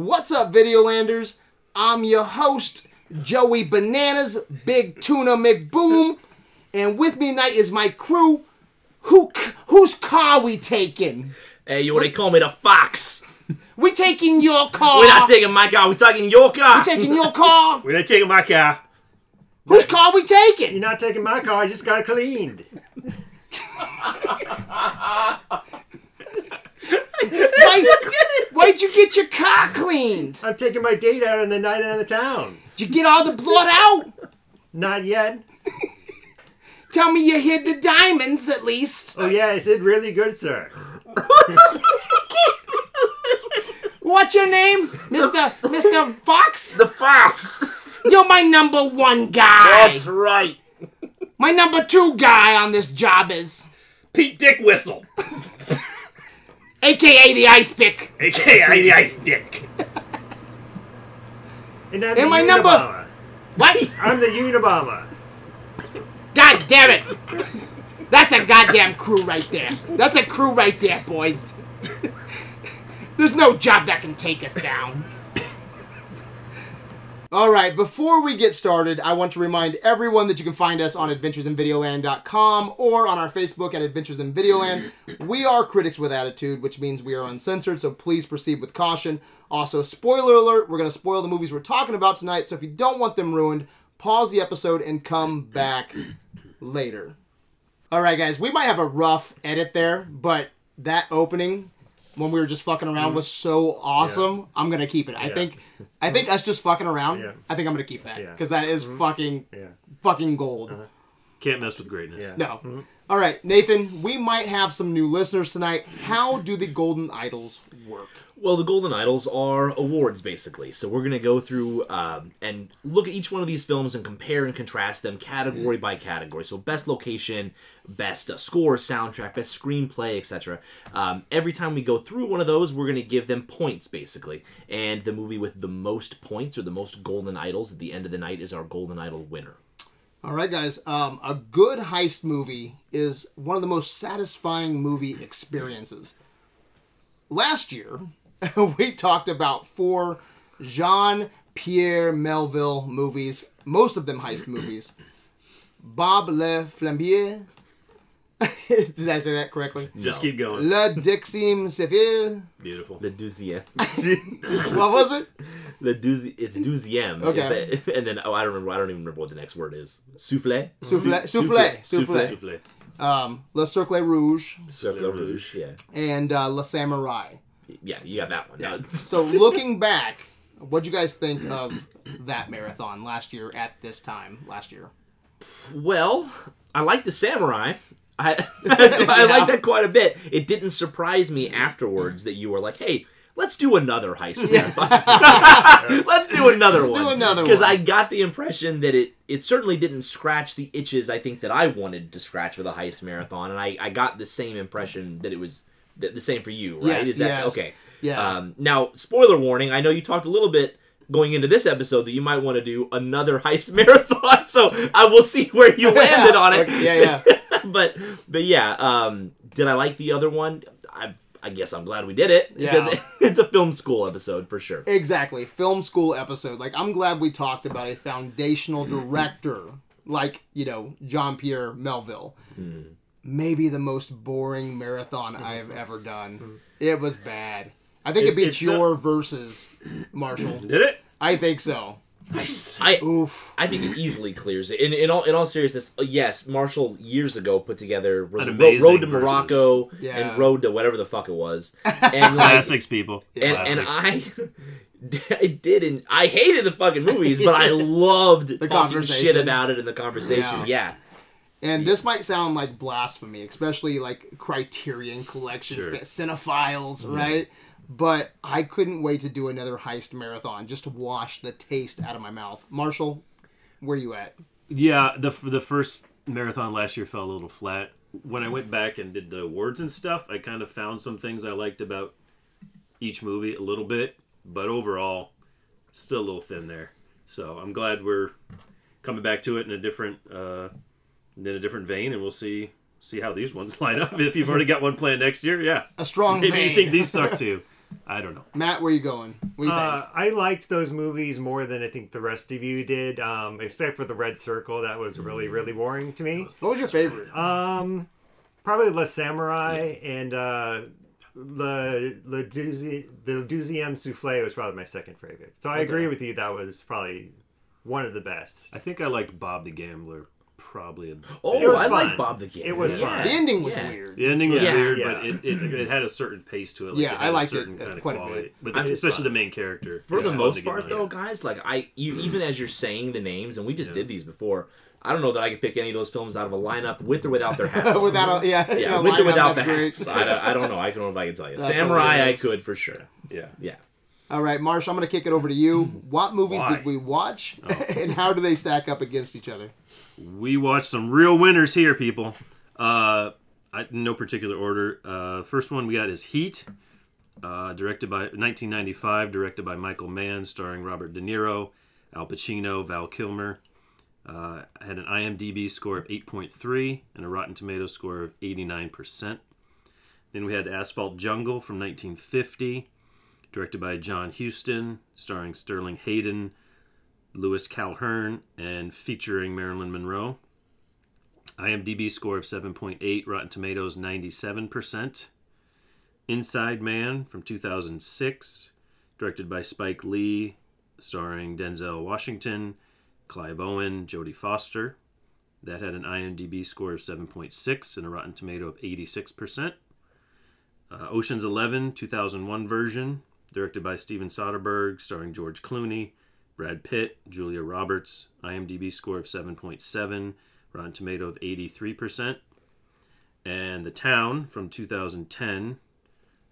What's up, Videolanders? I'm your host, Joey Bananas, Big Tuna McBoom, and with me tonight is my crew. Who, whose car we taking? Hey, you they call me the Fox. We taking your car. We're not taking my car. We're taking your car. We taking your car. We're not taking my car. Whose car we taking? You're not taking my car. I just got it cleaned. Why, why'd you get your car cleaned? I'm taking my date out on the night out of the town. Did you get all the blood out? Not yet. Tell me you hid the diamonds at least. Oh yeah, is it really good, sir? What's your name, Mister Mister Fox? the Fox. You're my number one guy. That's right. My number two guy on this job is, Pete Dick Whistle, aka the Ice Pick. aka the Ice Dick. And I'm And the my number- What? I'm the Unabomber. God damn it! That's a goddamn crew right there. That's a crew right there, boys. There's no job that can take us down. All right, before we get started, I want to remind everyone that you can find us on adventuresinvideoland.com or on our Facebook at Adventures in Videoland. We are critics with attitude, which means we are uncensored, so please proceed with caution. Also, spoiler alert, we're going to spoil the movies we're talking about tonight, so if you don't want them ruined, pause the episode and come back later. All right, guys, we might have a rough edit there, but that opening when we were just fucking around mm-hmm. was so awesome. I'm gonna keep it. I Yeah. think, I think us just fucking around. Yeah. I think I'm gonna keep that Yeah. because that is mm-hmm. fucking, Yeah. fucking gold. Uh-huh. Can't mess with greatness. Yeah. No. All right, Nathan. We might have some new listeners tonight. How do the Golden Idols work? Well, the Golden Idols are awards, basically. So we're going to go through um, and look at each one of these films and compare and contrast them category by category. So best location, best uh, score, soundtrack, best screenplay, etc. Um, every time we go through one of those, we're going to give them points, basically. And the movie with the most points or the most Golden Idols at the end of the night is our Golden Idol winner. All right, guys. Um, a good heist movie is one of the most satisfying movie experiences. Last year, we talked about four Jean Pierre Melville movies, most of them heist movies. Bob Le Flambier. Did I say that correctly? Just No. keep going. Le Dixim Seville. Beautiful. Le Deuxième. What was it? Le Deuxi- it's Deuxième. Okay. It's a- and then, oh, I don't remember. I don't even remember what the next word is. Souffle? Souffle. Sou- Souffle. Souffle. Souffle. Souffle. Um, Le Cercle Rouge Cercle Rouge. Yeah. and uh, Le Samurai. Yeah, you got that one. Now, So looking back, what'd you guys think of that marathon last year at this time last year? well, I like the samurai. I I like that quite a bit. It didn't surprise me afterwards that you were like, "Hey, let's do another heist marathon. let's do another Let's one." do another Because. I got the impression that it it certainly didn't scratch the itches I think that I wanted to scratch with a heist marathon, and I I got the same impression that it was the, the same for you, right? Yes, Is that yes. okay? Yeah. Um, now, spoiler warning. I know you talked a little bit going into this episode that you might want to do another heist marathon. So I will see where you landed on it. Yeah, yeah. but but yeah, um, did I like the other one? I I guess I'm glad we did it because Yeah. it's a film school episode for sure. Exactly. Film school episode. Like I'm glad we talked about a foundational director like, you know, Jean Pierre Melville. Maybe the most boring marathon I have ever done. It was bad. I think it, It- beats it's your versus Marshall. Did it? I think so. I Oof. I think it easily clears it. In, in all in all seriousness, uh, yes, Marshall years ago put together was An Ro- amazing Road to versus- Morocco Yeah. and Road to whatever the fuck it was, and like Classics, people. and, and I, I didn't. I hated the fucking movies, but I loved talking shit about it in the conversation. Yeah. Yeah, And this might sound like blasphemy, especially like Criterion Collection Sure. cinephiles, right? But I couldn't wait to do another heist marathon just to wash the taste out of my mouth. Marshall, where you at? Yeah, the the first marathon last year fell a little flat. When I went back and did the awards and stuff, I kind of found some things I liked about each movie a little bit, but overall, still a little thin there. So I'm glad we're coming back to it in a different uh, in a different vein, and we'll see see how these ones line up. If you've already got one planned next year, yeah, A strong maybe vein. you think these suck too. I don't know. Matt, where are you going? What do you Uh, think? I liked those movies more than I think the rest of you did, um, except for the Red Circle. That was really, really boring to me. What was your favorite? Um, probably Le Samurai and uh, Le Le Deuxi- the Deuxième Souffle was probably my second favorite. So I agree with you. That was probably one of the best. I think I liked Bob the Gambler probably. A Oh, It was I like. Bob the Gambler. It was yeah. fun. the ending was Yeah. weird. The ending was Yeah. weird, Yeah. but it, it, it had a certain pace to it. Like Yeah, it I had a liked it, certain uh, kind of quite a quality. bit. But the- especially fun. the main character. For It's the most part, though, that. guys, like I, you even as you're saying the names, and we just did these before. I don't know that I could pick any of those films out of a lineup with or without their hats. on. without a yeah, yeah, you know, with or without the great. hats. I don't, I don't know. I don't know if I can tell you. That's Samurai, I could for sure. yeah. Yeah. All right, Marsh, I'm going to kick it over to you. What movies Why? did we watch, and how do they stack up against each other? We watched some real winners here, people. Uh, I, no particular order. Uh, first one we got is Heat, uh, directed by 1995, directed by Michael Mann, starring Robert De Niro, Al Pacino, Val Kilmer. Uh, had an IMDb score of 8.3 and a Rotten Tomatoes score of 89%. Then we had Asphalt Jungle from 1950, directed by John Huston, starring Sterling Hayden, Louis Calhern, and featuring Marilyn Monroe. IMDb score of 7.8, Rotten Tomatoes 97%. Inside Man from 2006, directed by Spike Lee, starring Denzel Washington, Clive Owen, Jodie Foster. That had an IMDb score of 7.6 and a Rotten Tomato of 86%. Uh, Ocean's 11, 2001 version, directed by Steven Soderbergh, starring George Clooney, Brad Pitt, Julia Roberts, IMDb score of 7.7, Rotten Tomato of 83%. And The Town from 2010,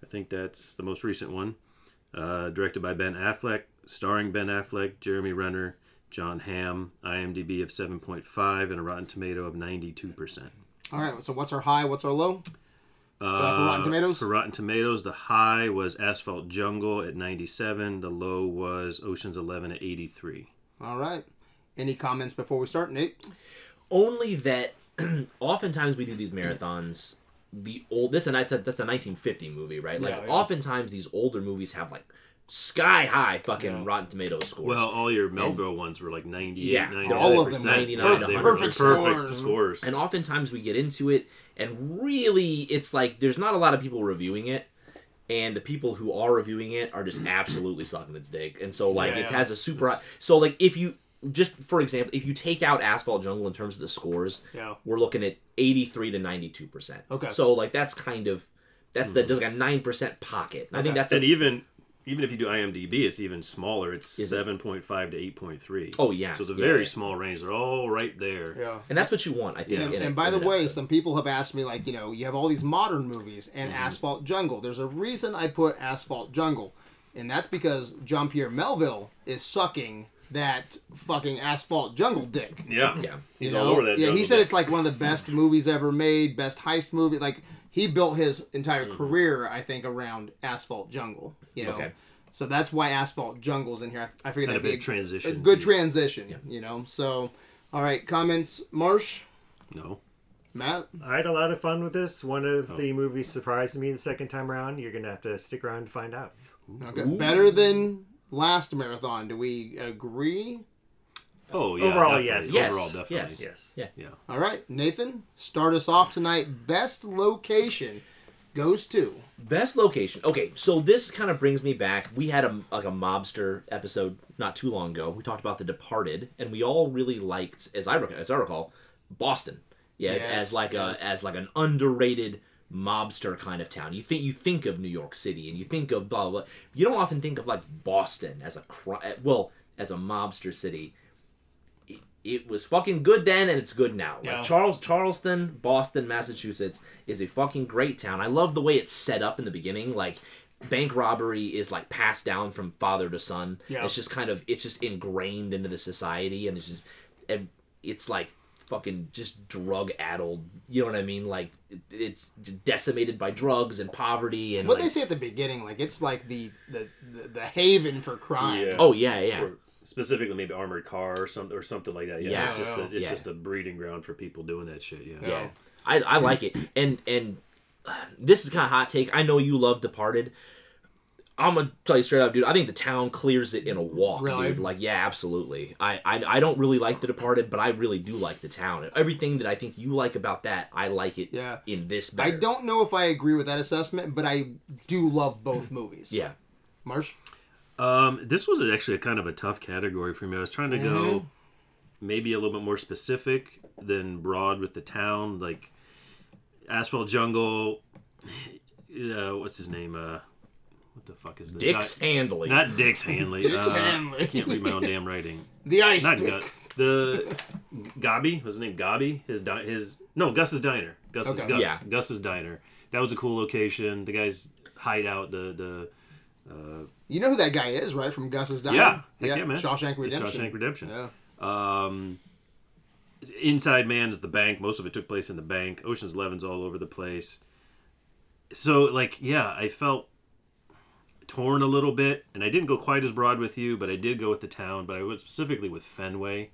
I think that's the most recent one, uh, directed by Ben Affleck, starring Ben Affleck, Jeremy Renner, Jon Hamm, IMDb of 7.5, and a Rotten Tomato of 92%. All right, so what's our high? What's our low? Uh, for Rotten Tomatoes? For Rotten Tomatoes, the high was Asphalt Jungle at 97. The low was Ocean's 11 at 83. All right. Any comments before we start, Nate? Only that oftentimes we do these marathons. The old this and that's a 1950 movie, right? Like Yeah, yeah. oftentimes these older movies have like sky high fucking Yeah. Rotten Tomatoes scores. Well, all your Melgo ones were like 98, Yeah, 99%. all of them were 99 to They were 100. perfect, Perfect scores. and oftentimes we get into it and really it's like there's not a lot of people reviewing it and the people who are reviewing it are just absolutely sucking its dick and so like Yeah, it yeah. has a super so like if you just for example if you take out asphalt jungle in terms of the scores Yeah. we're looking at 83 to 92 percent Okay. so like that's kind of that's the there's hmm. like a 9 percent pocket i think that's and a, even even if you do IMDb, it's even smaller. It's Is it? 7.5 to 8.3. Oh, yeah. So it's a Yeah, very yeah. small range. They're all right there. Yeah. and that's what you want i think And, in a- and by in the an way, episode. some people have asked me, like, you know, you have all these modern movies and Mm-hmm. Asphalt Jungle. There's a reason I put Asphalt Jungle, and that's because Jean Pierre Melville is sucking that fucking Asphalt Jungle dick. Yeah. yeah He's You all know? over that. Yeah, he jungle said dick. it's like one of the best movies ever made, best heist movie. Like he built his entire Mm-hmm. career, I think, around Asphalt Jungle. You know, Okay. so that's why Asphalt Jungle's in here. I, I figured that'd be a good transition a good piece. transition. You know, so all right, comments, Marsh, No. Matt. I had a lot of fun with this. One of the movies surprised me the second time around. You're gonna have to stick around to find out. Okay, better than last marathon. Do we agree? Oh, yeah. Overall, definitely. yes. Yes, Overall, definitely. yes. Yes. yeah Yeah. All right, Nathan, start us off tonight. Best location goes to. Best location. Okay, so this kind of brings me back. We had a like a mobster episode not too long ago. We talked about The Departed, and we all really liked, as I rec- as I recall, Boston. Yeah, as, Yes, as like yes. a as like an underrated mobster kind of town. You think you think of New York City, and you think of blah blah. blah. You don't often think of like Boston as a cri- well as a mobster city. It, it was fucking good then, and it's good now. Yeah. Like Charles Charleston, Boston, Massachusetts is a fucking great town. I love the way it's set up in the beginning. Like bank robbery is like passed down from father to son. Yeah. It's just kind of it's just ingrained into the society, and it's just and it's like fucking just drug addled. You know what I mean? Like it's decimated by drugs and poverty and What like, they say at the beginning, like it's like the the, the, the haven for crime. Yeah. oh yeah yeah. Or specifically, maybe armored car or something or something like that. Yeah. Yeah, it's just yeah. a, it's Yeah. just a breeding ground for people doing that shit. Yeah. Yeah. Yeah, I, I like it, and and uh, this is kind of hot take. I know you love Departed. I'm gonna tell you straight up, dude. I think the town clears it in a walk, Really? dude. Like, yeah, absolutely. I, I I don't really like The Departed, but I really do like the town. Everything that I think you like about that, I like it. Yeah. In this, I don't know if I agree with that assessment, but I do love both movies. Yeah. Marsh? Um, this was actually a kind of a tough category for me. I was trying to go maybe a little bit more specific than broad with the town, like Asphalt Jungle. Uh, what's his name? Uh, what the fuck is the Dix Not, Handley. not Dix Handley. Dix uh, Hanley. I can't read my own damn writing. The Ice Not Pick. Gus. The Gobby was his name. Gobby. His di- his no Gus's diner. Gus's Okay. Gus. Yeah. Gus's diner. That was a cool location. The guy's hideout. The the You know who that guy is, right? From Gus's Diner? Yeah. Heck yeah, man. Shawshank It's Redemption. Shawshank Redemption. Yeah. Um, Inside Man is the bank. Most of it took place in the bank. Ocean's Eleven's all over the place. So, like, yeah, I felt torn a little bit, and I didn't go quite as broad with you, but I did go with the town. But I went specifically with Fenway,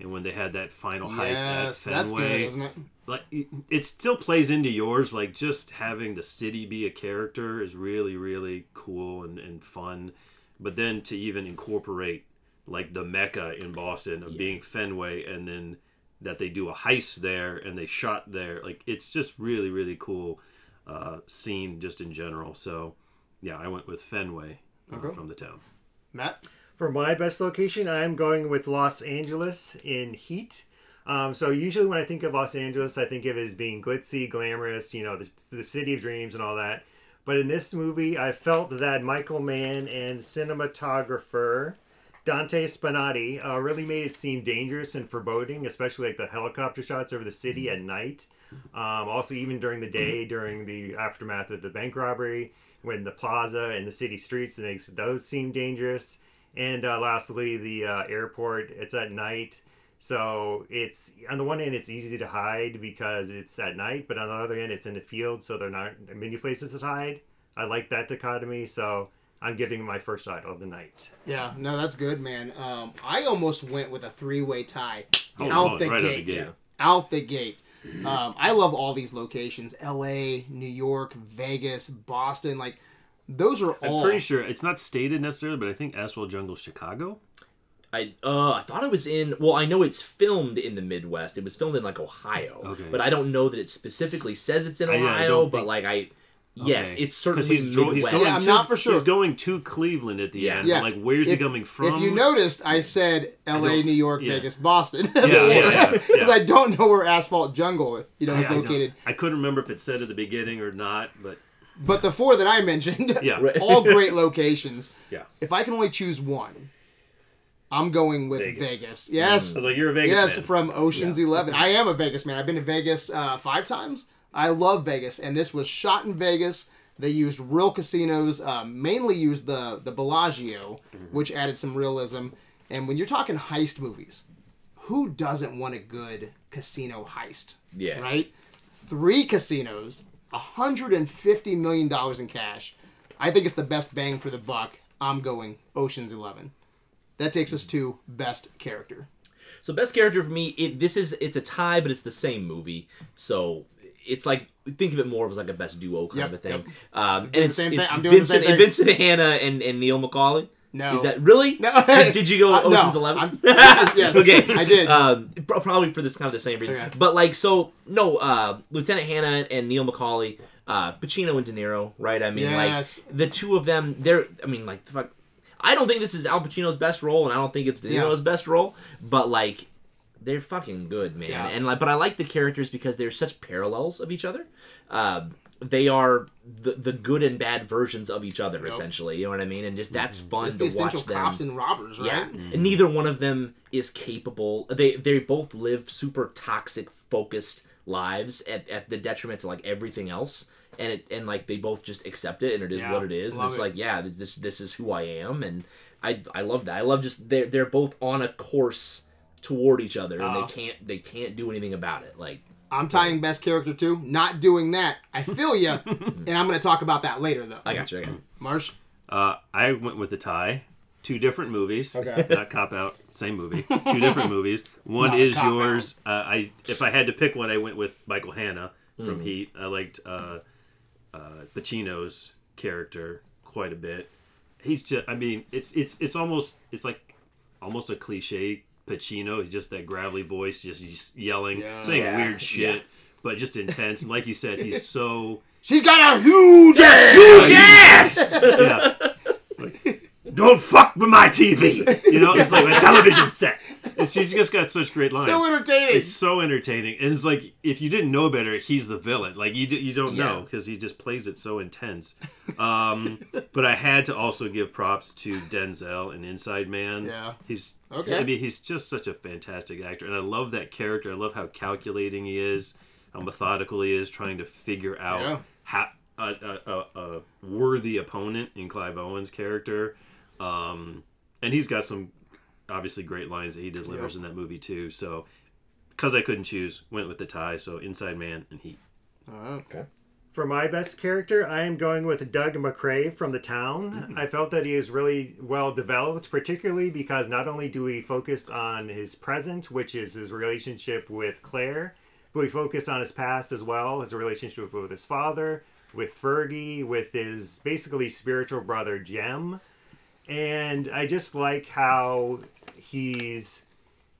and when they had that final heist at Yes, that's good, Fenway, isn't it? Like it- it still plays into yours. Like just having the city be a character is really, really cool and, and fun. But then to even incorporate like the mecca in Boston of being Fenway, and then that they do a heist there and they shot there, like it's just really, really cool uh, scene just in general. So yeah, I went with Fenway uh, Okay. from the town. Matt? For my best location, I'm going with Los Angeles in Heat. Um, so usually when I think of Los Angeles, I think of it as being glitzy, glamorous, you know, the, the city of dreams and all that. But in this movie, I felt that Michael Mann and cinematographer Dante Spinotti uh, really made it seem dangerous and foreboding, especially like the helicopter shots over the city at night. Um, also, even during the day, during the aftermath of the bank robbery, when the plaza and the city streets, it makes those seem dangerous. And uh, lastly, the uh, airport. It's at night, so it's on the one hand it's easy to hide because it's at night, but on the other hand it's in the field, so there are not many places to hide. I like that dichotomy, so I'm giving my first shot of the night. Yeah, no, that's good, man. Um, I almost went with a three-way tie Oh, out, oh, the right out the gate. gate. Out the gate. Um, I love all these locations: L.A., New York, Vegas, Boston. Like, those are I'm all. pretty sure it's not stated necessarily, but I think Asphalt Jungle, Chicago. I uh I thought it was in well I know it's filmed in the Midwest. It was filmed in like Ohio. Okay. But I don't know that it specifically says it's in I- yeah, I Ohio, don't but think- like I yes, Okay. it's 'Cause certainly he's, dro- he's Midwest. going Yeah, I'm to, not for sure. He's going to Cleveland at the Yeah. end. Yeah. Like, where's if, he coming from? If you noticed, I said L.A., don't- New York, yeah. Vegas, Boston. yeah, yeah, Because yeah. I don't know where Asphalt Jungle, you know, is I don't- located. I couldn't remember if it said at the beginning or not, but But the four that I mentioned, Yeah. All great locations. yeah. If I can only choose one, I'm going with Vegas. Vegas. Yes. I was like, you're a Vegas yes, man. from Ocean's Eleven. I am a Vegas man. I've been to Vegas uh, five times. I love Vegas, and this was shot in Vegas. They used real casinos, uh, mainly used the the Bellagio, which added some realism. And when you're talking heist movies, who doesn't want a good casino heist? Yeah. Right. Three casinos, 150 million dollars in cash. I think it's the best bang for the buck. I'm going Ocean's Eleven. That takes us to best character. So best character for me, it this is it's a tie, but it's the same movie. So it's like think of it more of as like a best duo kind Yep, of a thing. yep. Um, and it's, it's I'm doing the Vincent, same thing. Vincent Hanna and, and Neil McCauley. No. Is that really? No. Did you go Uh, no. Ocean's Eleven? I'm- yes, okay, I did. Um, probably for this kind of the same reason. Okay. But like, so no, uh, Lieutenant Hanna and Neil McCauley, uh, Pacino and De Niro, right? I mean, Yes. like the two of them, they're. I mean, like, the fuck. I don't think this is Al Pacino's best role, and I don't think it's De Yeah. Best role. But like, they're fucking good, man. Yeah. And like, but I like the characters because they're such parallels of each other. Um, they are the the good and bad versions of each other, essentially. You know what I mean? And just that's fun it's to the watch them. cops and robbers, right? Yeah, and neither one of them is capable. They they both live super toxic, focused lives at, at the detriment to like everything else, and it and like they both just accept it, and it is Yeah, what it is. And it's it. like, yeah, this- this this is who I am, and I I love that. I love just they're they're both on a course toward each other, and Uh. they can't they can't do anything about it. Like, I'm tying best character too. Not doing that. I feel you, and I'm going to talk about that later, though. I got you. I got you. Marsh. Uh, I went with the tie. Two different movies. Okay. Not cop out. Same movie. Two different movies. One Not is yours. Uh, I if I had to pick one, I went with Michael Hanna from Heat. I liked uh, uh, Pacino's character quite a bit. He's just I mean, it's it's it's almost it's like almost a cliche Pacino. He's just that gravelly voice, just, just yelling, Yeah. saying Yeah, weird shit, yeah. but just intense. And like you said, he's so She's got a huge Yes! yeah. Don't fuck with my TV. You know, it's like a television set. And she's just got such great lines. so entertaining. It's so entertaining, and it's like if you didn't know better, he's the villain. Like you, d- you don't know because he just plays it so intense. Um, but I had to also give props to Denzel in Inside Man. Yeah. he's Okay. I mean, he's just such a fantastic actor, and I love that character. I love how calculating he is, how methodical he is, trying to figure out Yeah. how a, a, a worthy opponent in Clive Owen's character. Um, and he's got some obviously great lines that he delivers in that movie too. So because I couldn't choose, went with the tie. So Inside Man and Heat. Okay, For my best character, I am going with Doug MacRay from The Town. I felt that he is really well developed, particularly because not only do we focus on his present, which is his relationship with Claire, but we focus on his past as well, his relationship with his father, with Fergie, with his basically spiritual brother Jem. And I just like how he's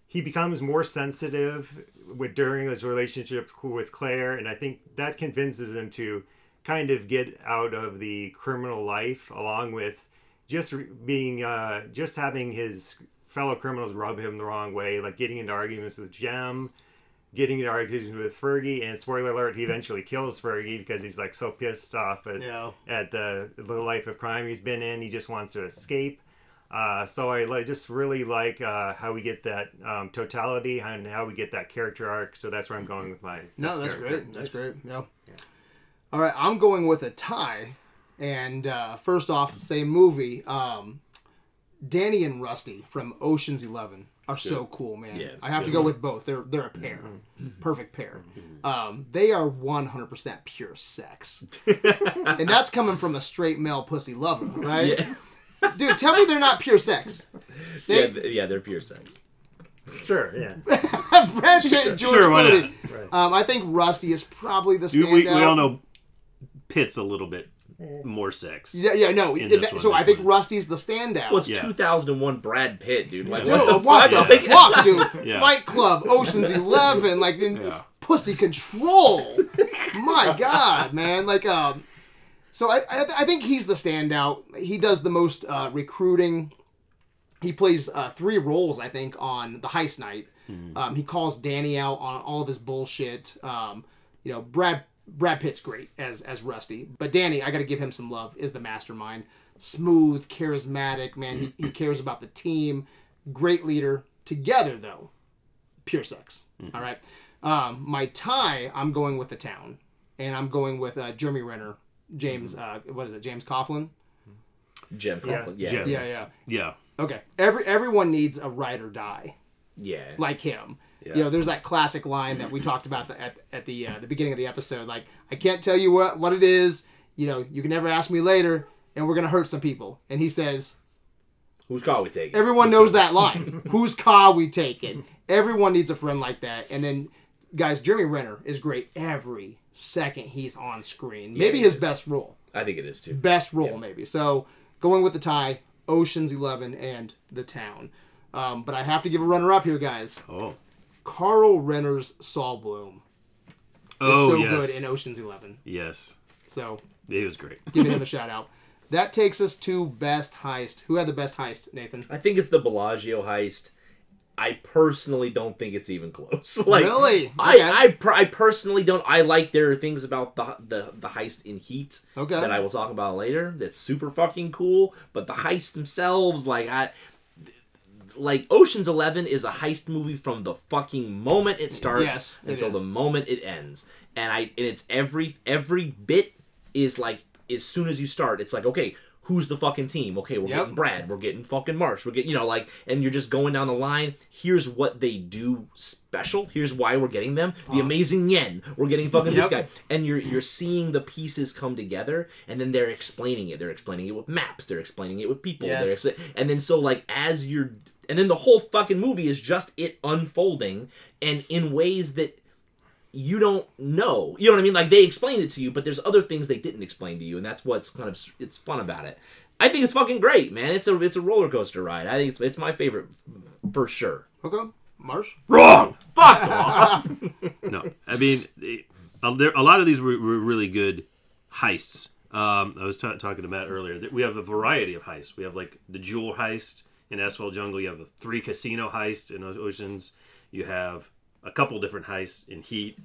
he becomes more sensitive with during his relationship with Claire, and I think that convinces him to kind of get out of the criminal life, along with just being uh, just having his fellow criminals rub him the wrong way, like getting into arguments with Jem, getting into arguments with Fergie, and spoiler alert, he eventually kills Fergie because he's like so pissed off at Yeah. at the the life of crime he's been in. He just wants to escape. Uh, so I like, just really like uh, how we get that um, totality and how we get that character arc. So that's where I'm going with my. No, that's character. great. That's great. Yeah. All right, I'm going with a tie. And uh, first off, same movie. Um, Danny and Rusty from Ocean's Eleven are so cool, man. Yeah. I have to go with both. They're they're a pair, perfect pair. Um, they are 100% pure sex, and that's coming from a straight male pussy lover, right? Yeah. Dude, tell me they're not pure sex. yeah, They, th- yeah, they're pure sex. Sure, yeah. Brad Pitt and George Sure, why Clooney. Right. Um, I think Rusty is probably the We, standout. we, we all know Pitt's a little bit more sex. Yeah, yeah, no. In that- this one, so I think put- Rusty's the standout. Well, it's Yeah. 2001 Brad Pitt, dude. Like, Dude, what what the the, fuck? fuck, dude? Yeah. Fight Club, Ocean's Eleven, like in Yeah. pussy control. My God, man! Like, um, so I, I, I think he's the standout. He does the most uh, recruiting. He plays uh, three roles, I think, on the heist night. Um, he calls Danny out on all of his bullshit. Um, you know, Brad Brad Pitt's great as as Rusty, but Danny, I got to give him some love. Is the mastermind, smooth, charismatic, man. He, he cares about the team. Great leader. Together though, pure sex. All right. Um, my tie, I'm going with the town, and I'm going with uh, Jeremy Renner, James. Uh, what is it? James Coughlin. Jem Coughlin. Yeah. Jem. Yeah, yeah. Yeah. Okay. Every everyone needs a ride or die Yeah. like him. Yeah. You know, there's that classic line that we talked about at at the uh, the beginning of the episode. Like, I can't tell you what what it is. You know, you can never ask me later, and we're gonna hurt some people. And he says, Whose car we taking? everyone knows that line. Whose car we taking? Everyone needs a friend like that. And then, guys, Jeremy Renner is great every second he's on screen. Maybe he his is. best role. I think it is too. Best role, maybe. So going with the tie, Ocean's Eleven and The Town. Um, but I have to give a runner up here, guys. Oh. Carl Reiner's Saul Bloom is Oh so yes. good in Ocean's Eleven. yes. So He was great. giving him a shout out. That takes us to best heist. Who had the best heist, Nathan? I think it's the Bellagio heist. I personally don't think it's even close. like, Really? Okay. I I, per- I personally don't. I like there are things about the the the heist in Heat Okay. that I will talk about later. That's super fucking cool. But the heists themselves, like I. Like Ocean's Eleven is a heist movie from the fucking moment it starts Yes, it until is. the moment it ends, and I and it's every every bit is like as soon as you start, it's like okay, who's the fucking team? Okay, we're Yep. getting Brad, we're getting fucking Marsh, we're getting you know like, and you're just going down the line. Here's what they do special. Here's why we're getting them. The uh-huh. amazing Yen, we're getting fucking this guy, and you're you're seeing the pieces come together, and then they're explaining it. They're explaining it with maps. They're explaining it with people. They're Yes. expla- and then so like as you're, and then the whole fucking movie is just it unfolding, and in ways that you don't know. You know what I mean? Like they explained it to you, but there's other things they didn't explain to you, and that's what's kind of it's fun about it. I think it's fucking great, man. It's a it's a roller coaster ride. I think it's it's my favorite for sure. Okay, Marsh. Wrong. Fuck off. No, I mean, it, a, there, a lot of these were, were really good heists. Um, I was ta talking to Matt earlier. We have a variety of heists. We have like the jewel heist in Asphalt Jungle. You have the three casino heist in O- Oceans. You have a couple different heists in Heat.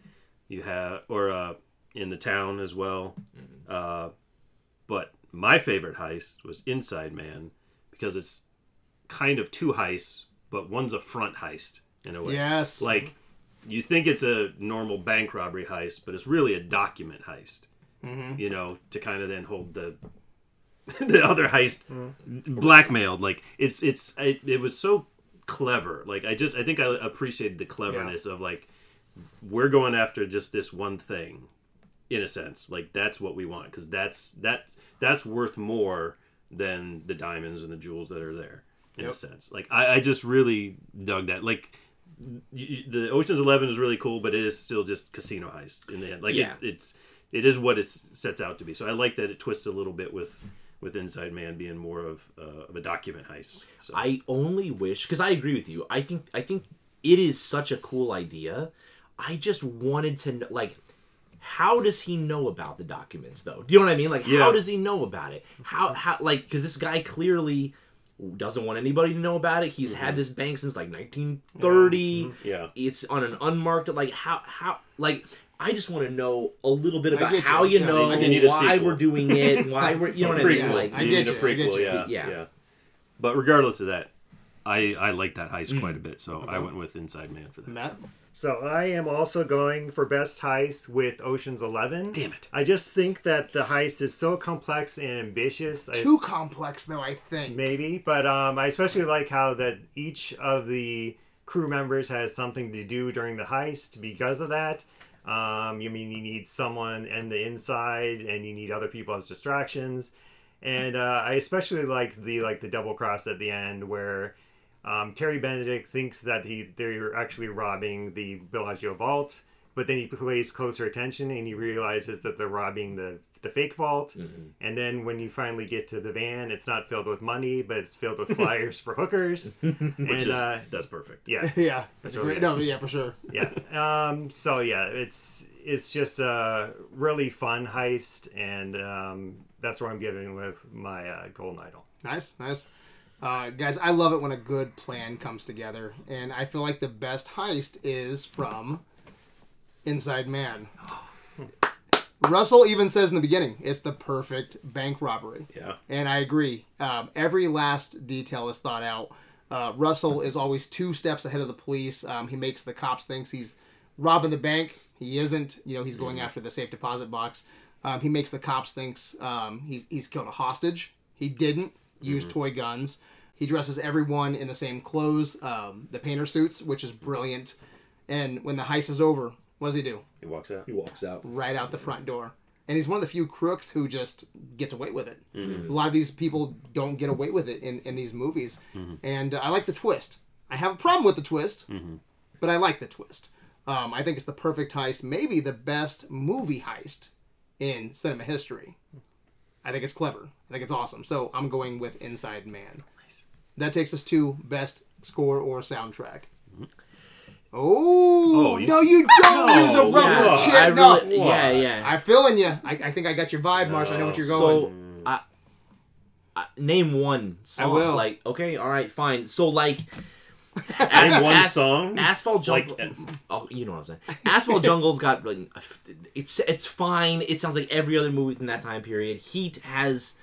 You have or uh, in the town as well. Uh, but my favorite heist was Inside Man because it's kind of two heists, but one's a front heist in a way. Yes. Like you think it's a normal bank robbery heist, but it's really a document heist. You know, to kind of then hold the the other heist mm. blackmailed. Like it's it's it, it was so clever. Like I just I think I appreciated the cleverness of like we're going after just this one thing in a sense. Like that's what we want because that's that's that's worth more than the diamonds and the jewels that are there in a sense. Like I, I just really dug that. Like the Ocean's Eleven is really cool, but it is still just casino heist in the end. Like Yeah. it, it's it is what it sets out to be. So I like that it twists a little bit with with Inside Man being more of uh, of a document heist. So I only wish because I agree with you. I think I think it is such a cool idea. I just wanted to know, like, how does he know about the documents though? Do you know what I mean? Like, Yeah. how does he know about it? How how like because this guy clearly doesn't want anybody to know about it. He's had this bank since like 1930. yeah. It's on an unmarked. Like how how like. I just want to know a little bit about you. how you Yeah, know I get you. why we're doing it, and why we're you know what I A mean. Like I You need a you, I prequel, yeah, Yeah. yeah. But regardless of that, I I like that heist quite a bit. So I went with Inside Man for that. Matt. So I am also going for best heist with Ocean's Eleven. Damn it. I just think that the heist is so complex and ambitious. Too s- complex though, I think. maybe, but um, I especially like how that each of the crew members has something to do during the heist because of that. Um, you mean you need someone in the inside, and you need other people as distractions. And uh, I especially like the like the double cross at the end where um, Terry Benedict thinks that he they're actually robbing the Bellagio vault, but then he pays closer attention and he realizes that they're robbing the the fake vault. And then when you finally get to the van, it's not filled with money, but it's filled with flyers for hookers. Which and is uh, that's perfect. yeah, Yeah, that's really great. good. No, yeah, for sure. yeah. Um, so yeah, it's it's just a really fun heist, and um, that's where I'm giving with my uh, golden idol. Nice, nice. Uh, guys, I love it when a good plan comes together, and I feel like the best heist is from Inside Man. Russell even says in the beginning, it's the perfect bank robbery. Yeah. And I agree. Um, every last detail is thought out. Uh, Russell is always two steps ahead of the police. Um, he makes the cops think he's robbing the bank. He isn't. You know, he's going after the safe deposit box. Um, he makes the cops thinks um, he's he's killed a hostage. He didn't use toy guns. He dresses everyone in the same clothes, um, the painter suits, which is brilliant. And when the heist is over, what does he do? He walks out. he walks out. right out the front door. And he's one of the few crooks who just gets away with it. A lot of these people don't get away with it in, in these movies. And uh, I like the twist. I have a problem with the twist, but I like the twist. Um, I think it's the perfect heist, maybe the best movie heist in cinema history. I think it's clever. I think it's awesome. So I'm going with Inside Man. That takes us to best score or soundtrack. Oh, Oh, you- no, you don't No, use a rubber Yeah, chip. I no, really, yeah, yeah. I'm feeling you. I, I think I got your vibe, Marsh. I know what you're going. So, I, I, name one song. will. Like, okay, all right, fine. So, like, Name one As- song. Asphalt Jungle. Like, oh, uh, you know what I'm saying. Asphalt Jungle's got like, it's it's fine. It sounds like every other movie in that time period. Heat has,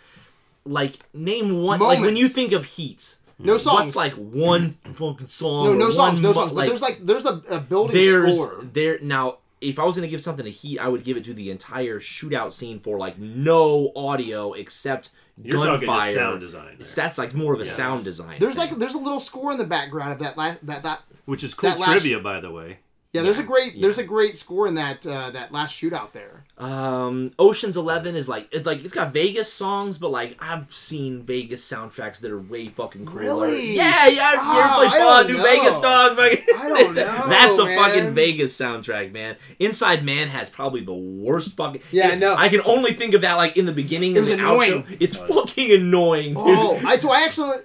like, name one. Like when Moments. you think of Heat, no songs. what's like one fucking song? no, no songs. No mo- songs. But there's like there's a, a building there's score. there now if i was going to give something a heat i would give it to the entire shootout scene for like no audio except You're gunfire just sound design there. That's like more of a Yes. sound design There's thing. like there's a little score in the background of that la- that that. Which is cool That last- trivia, by the way. Yeah, there's a great yeah. there's a great score in that uh, that last shootout there. Um, Ocean's Eleven is like it's like it's got Vegas songs, but like I've seen Vegas soundtracks that are way fucking cooler. Really? Yeah, yeah. Oh, you ever I play Fallout don't Vegas, know. dog? I don't know, That's a man. fucking Vegas soundtrack, man. Inside Man has probably the worst fucking. Yeah, it- no. I can only think of that like in the beginning It and the annoying. outro. It's fucking annoying, dude. Oh, I so I actually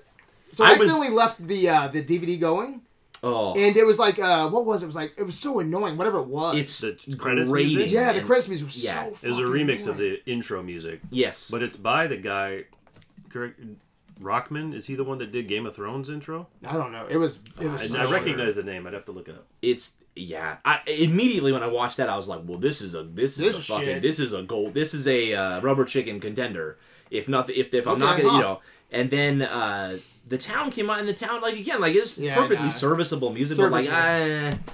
so I, I was- accidentally left the uh, the DVD going, Oh, and it was like uh, what was it? It was like it was so annoying. Whatever it was. it's The credits grating, music? yeah, the man. credits music was Yeah. so. It was a fucking remix of the intro music, Yes, but it's by the guy. Correct, Rockman is he the one that did Game of Thrones intro? I don't know. It was. It I, was. I so recognize the name. I'd have to look it up. it's yeah. I immediately when I watched that, I was like, well, this is a this is This a fucking shit. this is a gold. This is a uh, rubber chicken contender. If not, if if I'm not gonna, huh. you know. And then uh the town came out, and the town like again, like it's Yeah, perfectly nah. serviceable music, but like Serviceable. uh,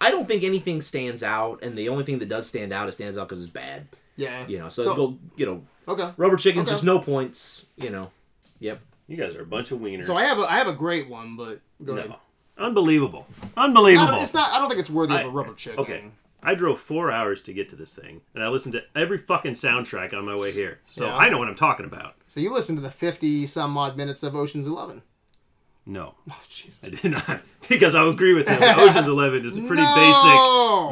I don't think anything stands out, and the only thing that does stand out, it stands out because it's bad. Yeah. You know, so, So- go, you know, Okay. rubber chickens, Okay. just no points. You know, yep. You guys are a bunch of wieners. So I have a I have a great one, but go ahead. no, unbelievable, unbelievable. don't, it's not. I don't think it's worthy I- of a rubber chicken. Okay. I drove four hours to get to this thing, and I listened to every fucking soundtrack on my way here. So Yeah. I know what I'm talking about. So you listened to the fifty some odd minutes of Ocean's Eleven. No, Oh Jesus. I did not. Because I agree with him. Ocean's Eleven is a pretty No!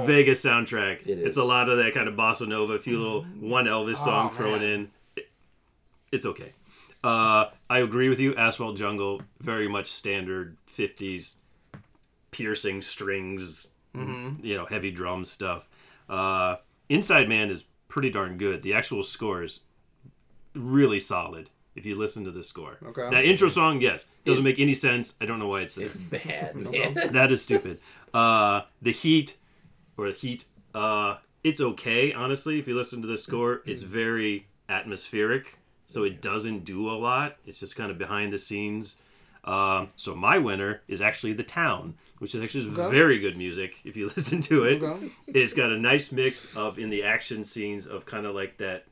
basic Vegas soundtrack. It is. It's a lot of that kind of bossa nova, a few little one Elvis song Oh, thrown man. in. It- it's okay. Uh, I agree with you. Asphalt Jungle, very much standard 50s piercing strings, Mm-hmm. you know, heavy drum stuff. Uh, Inside Man is pretty darn good. The actual score is really solid if you listen to the score. Okay. That intro song, yes, doesn't make any sense. I don't know why it's there. It's bad, man. that is stupid. Uh, the Heat, or the Heat, uh, it's okay, honestly. If you listen to the score, it's very atmospheric, so it doesn't do a lot. It's just kind of behind the scenes. Um, so my winner is actually The Town, which is actually Okay. very good music if you listen to it. Okay. It's got a nice mix of in the action scenes of kind of like that.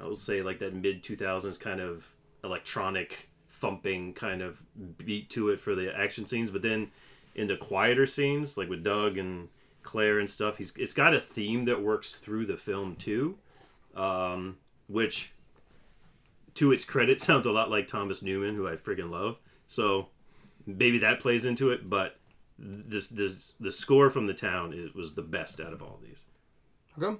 I would say like that mid two thousands kind of electronic thumping kind of beat to it for the action scenes, but then in the quieter scenes, like with Doug and Claire and stuff, he's it's got a theme that works through the film too, um, which to its credit sounds a lot like Thomas Newman, who I friggin' love. So maybe that plays into it, but this this the score from the town it was the best out of all these. Okay.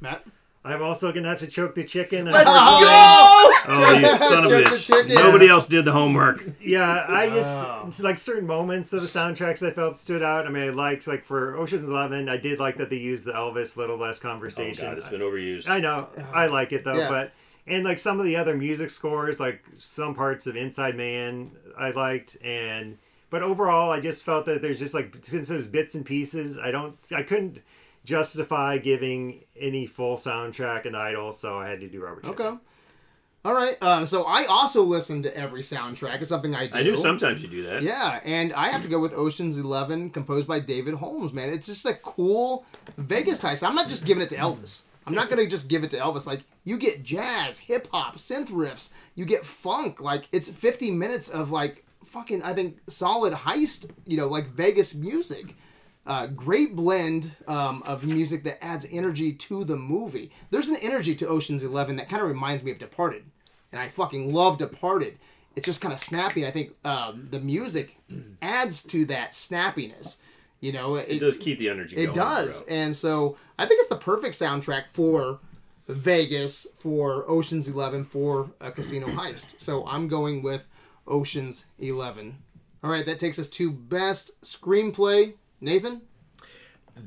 Matt. I'm also gonna have to choke the chicken. Let's uh, go! Oh, you son of a bitch! chicken. Nobody else did the homework. Yeah, I just Wow. it's like certain moments of the soundtracks I felt stood out. I mean, I liked like for Ocean's Eleven, I did like that they used the Elvis "Little Less oh, Conversation." Oh Conversation." god, it's been overused. I know, I like it though, Yeah. but and like some of the other music scores, like some parts of Inside Man, I liked, and but overall, I just felt that there's just like since those bits and pieces, I don't, I couldn't justify giving any full soundtrack an idol, so I had to do rubber. Chicken. Okay. All right. Um, so I also listen to every soundtrack. It's something I do. I knew sometimes you do that. Yeah, and I have to go with Ocean's Eleven, composed by David Holmes. Man, it's just a cool Vegas heist. I'm not just giving it to Elvis. I'm not gonna just give it to Elvis. Like you get jazz, hip hop, synth riffs. You get funk. Like it's 50 minutes of like fucking I think solid heist. You know, like Vegas music. Uh, great blend um, of music that adds energy to the movie. There's an energy to Ocean's Eleven that kind of reminds me of Departed, and I fucking love Departed. It's just kind of snappy. I think um, the music adds to that snappiness. You know, it, It does keep the energy. it going does, throughout. and so I think it's the perfect soundtrack for Vegas, for Ocean's Eleven, for a casino heist. So I'm going with Ocean's Eleven. All right, that takes us to best screenplay. Nathan.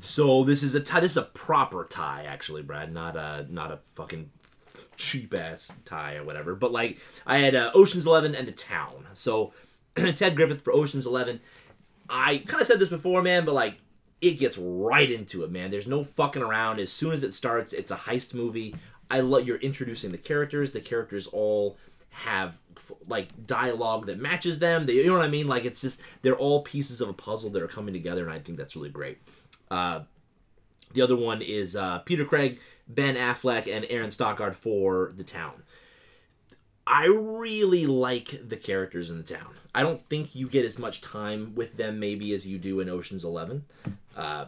So this is a tie. This is a proper tie, actually, Brad. Not a not a fucking cheap ass tie or whatever. But like, I had uh, Ocean's Eleven and The Town. So Ted Griffith for Ocean's Eleven. I kind of said this before, man, but like, it gets right into it, man. There's no fucking around. As soon as it starts, it's a heist movie. I love you're introducing the characters. The characters all have like dialogue that matches them. They, you know what I mean? Like it's just they're all pieces of a puzzle that are coming together, and I think that's really great. Uh, the other one is uh, Peter Craig, Ben Affleck, and Aaron Stockard for The Town. I really like the characters in The Town. I don't think you get as much time with them maybe as you do in Ocean's Eleven. Uh,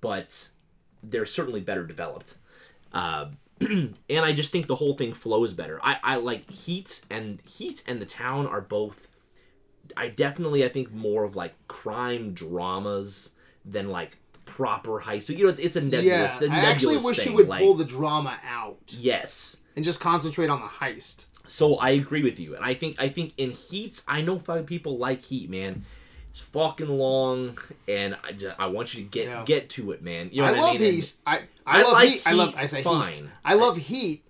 but they're certainly better developed. Uh, and I just think the whole thing flows better. I, I like Heat and Heat and the Town are both. I definitely I think more of like crime dramas than like proper heist. So you know it's, it's a Yeah, nebulous. a I actually wish thing. he would like, pull the drama out yes. and just concentrate on the heist. So I agree with you, and I think I think in Heat, I know fucking people like Heat, man. It's fucking long, and I, just, I want you to get Yeah. get to it, man. You know I what love I mean? Heat. I, I, I love like Heat. I love. Heat I say fine. Heat. I love Heat.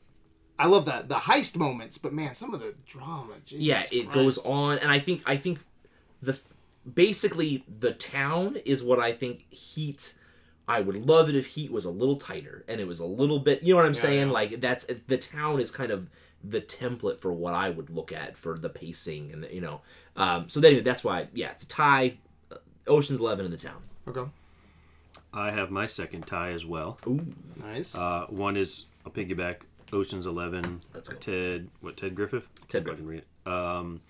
I love the the heist moments, but man, some of the drama. Jesus yeah it Christ. goes on and i think i think the basically the town is what i think heat i would love it if heat was a little tighter and it was a little bit you know what i'm saying like that's the town is kind of the template for what i would look at for the pacing and the, you know um so anyway that's why yeah it's a tie uh, oceans 11 in the town Okay. I have my second tie as well. Ooh. Nice. Uh, one is I'll piggyback Ocean's Eleven. Let's go. Ted, what Ted Griffith? Ted I Griffith. can read it. Um,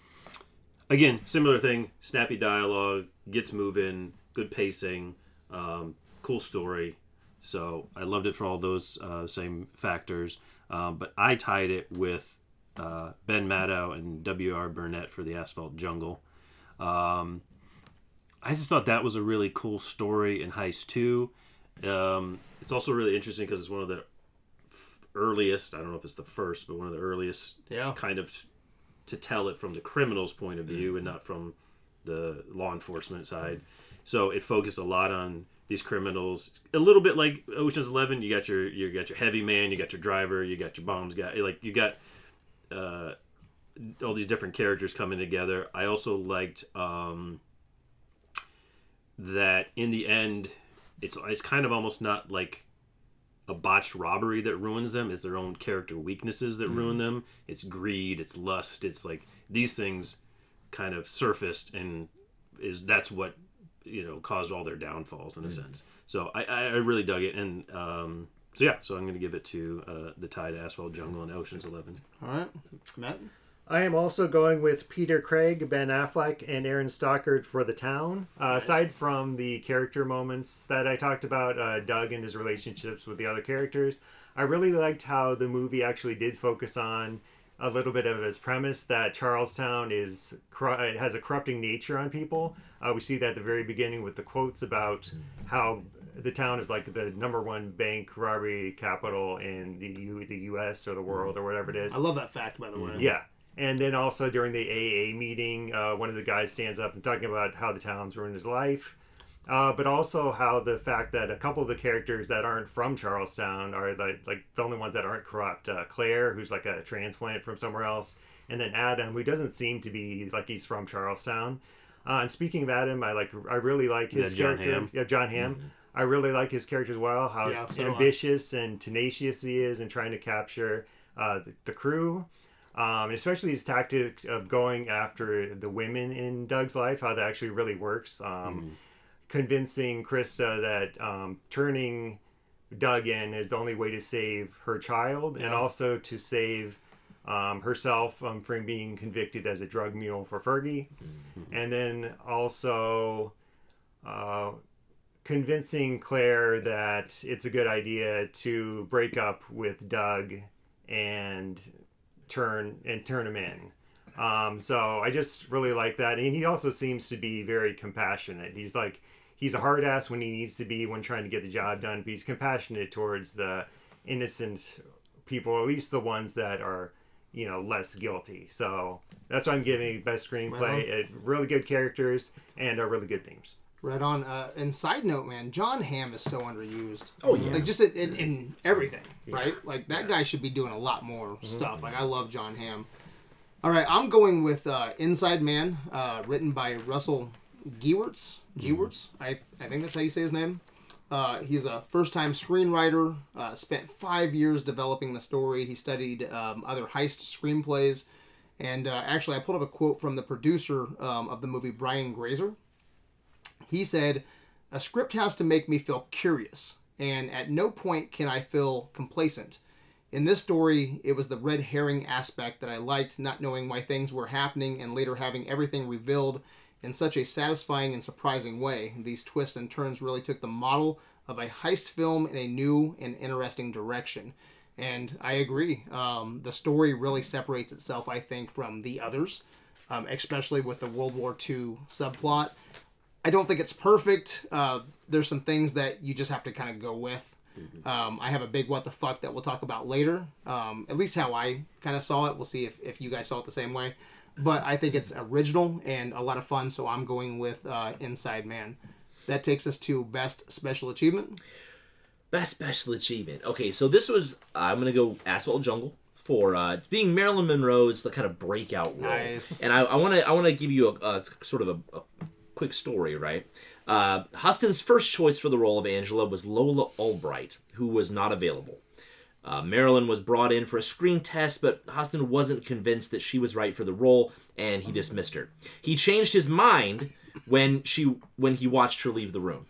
again, similar thing. Snappy dialogue, gets moving, good pacing, um, cool story. So I loved it for all those uh, same factors. Um, but I tied it with uh, Ben Maddow and W.R. Burnett for the Asphalt Jungle. Um, I just thought that was a really cool story in Heist 2. Um, it's also really interesting because it's one of the f- earliest, I don't know if it's the first, but one of the earliest Yeah. kind of to tell it from the criminal's point of view and not from the law enforcement side. So it focused a lot on these criminals, a little bit like Ocean's Eleven. You got your you got your heavy man, you got your driver, you got your bombs guy. Like you got uh, all these different characters coming together. I also liked um, that in the end, it's it's kind of almost not like a botched robbery that ruins them. It's their own character weaknesses that ruin them. It's greed. It's lust. It's like these things kind of surfaced and is that's what you know caused all their downfalls in a sense. So I, I I really dug it and um, so yeah. So I'm going to give it to uh, the Tide Asphalt Jungle and Ocean's Eleven. All right, Matt. I am also going with Peter Craig, Ben Affleck, and Aaron Stockard for the town. Uh, Aside from the character moments that I talked about, uh, Doug and his relationships with the other characters, I really liked how the movie actually did focus on a little bit of its premise that Charlestown is has a corrupting nature on people. Uh, we see that at the very beginning with the quotes about how the town is like the number one bank robbery capital in the U- the U.S. or the world or whatever it is. I love that fact, by the way. Yeah. And then also during the AA meeting, uh, one of the guys stands up and talking about how the town's ruined his life, uh, but also how the fact that a couple of the characters that aren't from Charlestown are the, like the only ones that aren't corrupt. Uh, Claire, who's like a transplant from somewhere else, and then Adam, who doesn't seem to be like he's from Charlestown. Uh, and speaking of Adam, I like I really like his Yeah, Jon character. Hamm. Yeah, Jon Hamm. I really like his character as well. How Yeah, so ambitious and tenacious he is in trying to capture uh, the, the crew um, especially his tactic of going after the women in Doug's life, how that actually really works. Um, Convincing Krista that um, turning Doug in is the only way to save her child and also to save um, herself um, from being convicted as a drug mule for Fergie. And then also uh, convincing Claire that it's a good idea to break up with Doug and turn and turn him in. Um, so I just really like that, and he also seems to be very compassionate. He's like he's a hard ass when he needs to be when trying to get the job done, but he's compassionate towards the innocent people, at least the ones that are you know less guilty. So that's why I'm giving best screenplay. Uh, really good characters and uh, really good themes. Right on. Uh, and side note, man, Jon Hamm is so underused. Oh, yeah. Like just in, in, in everything, right? Like that guy should be doing a lot more stuff. Like I love Jon Hamm. All right, I'm going with uh, Inside Man, uh, written by Russell Gewirtz. Gewirtz, I I think that's how you say his name. Uh, he's a first-time screenwriter. Uh, spent five years developing the story. He studied um, other heist screenplays, and uh, actually, I pulled up a quote from the producer um, of the movie, Brian Grazer. He said, "A script has to make me feel curious, and at no point can I feel complacent." In this story, it was the red herring aspect that I liked, not knowing why things were happening and later having everything revealed in such a satisfying and surprising way. These twists and turns really took the model of a heist film in a new and interesting direction. And I agree. Um, the story really separates itself, I think, from the others, um, especially with the World War II subplot. I don't think it's perfect. Uh, there's some things that you just have to kind of go with. Um, I have a big what the fuck that we'll talk about later. Um, at least how I kind of saw it. We'll see if, if you guys saw it the same way. But I think it's original and a lot of fun, so I'm going with uh, Inside Man. That takes us to Best Special Achievement. Best special achievement. Okay, so this was I'm gonna go Asphalt Jungle for uh, being Marilyn Monroe's the kind of breakout role. Nice. And I, want to I want to give you a, a sort of a, a quick story, right? Uh, Huston's first choice for the role of Angela was Lola Albright, who was not available. Uh, Marilyn was brought in for a screen test, but Huston wasn't convinced that she was right for the role, and he dismissed her. He changed his mind when she when he watched her leave the room.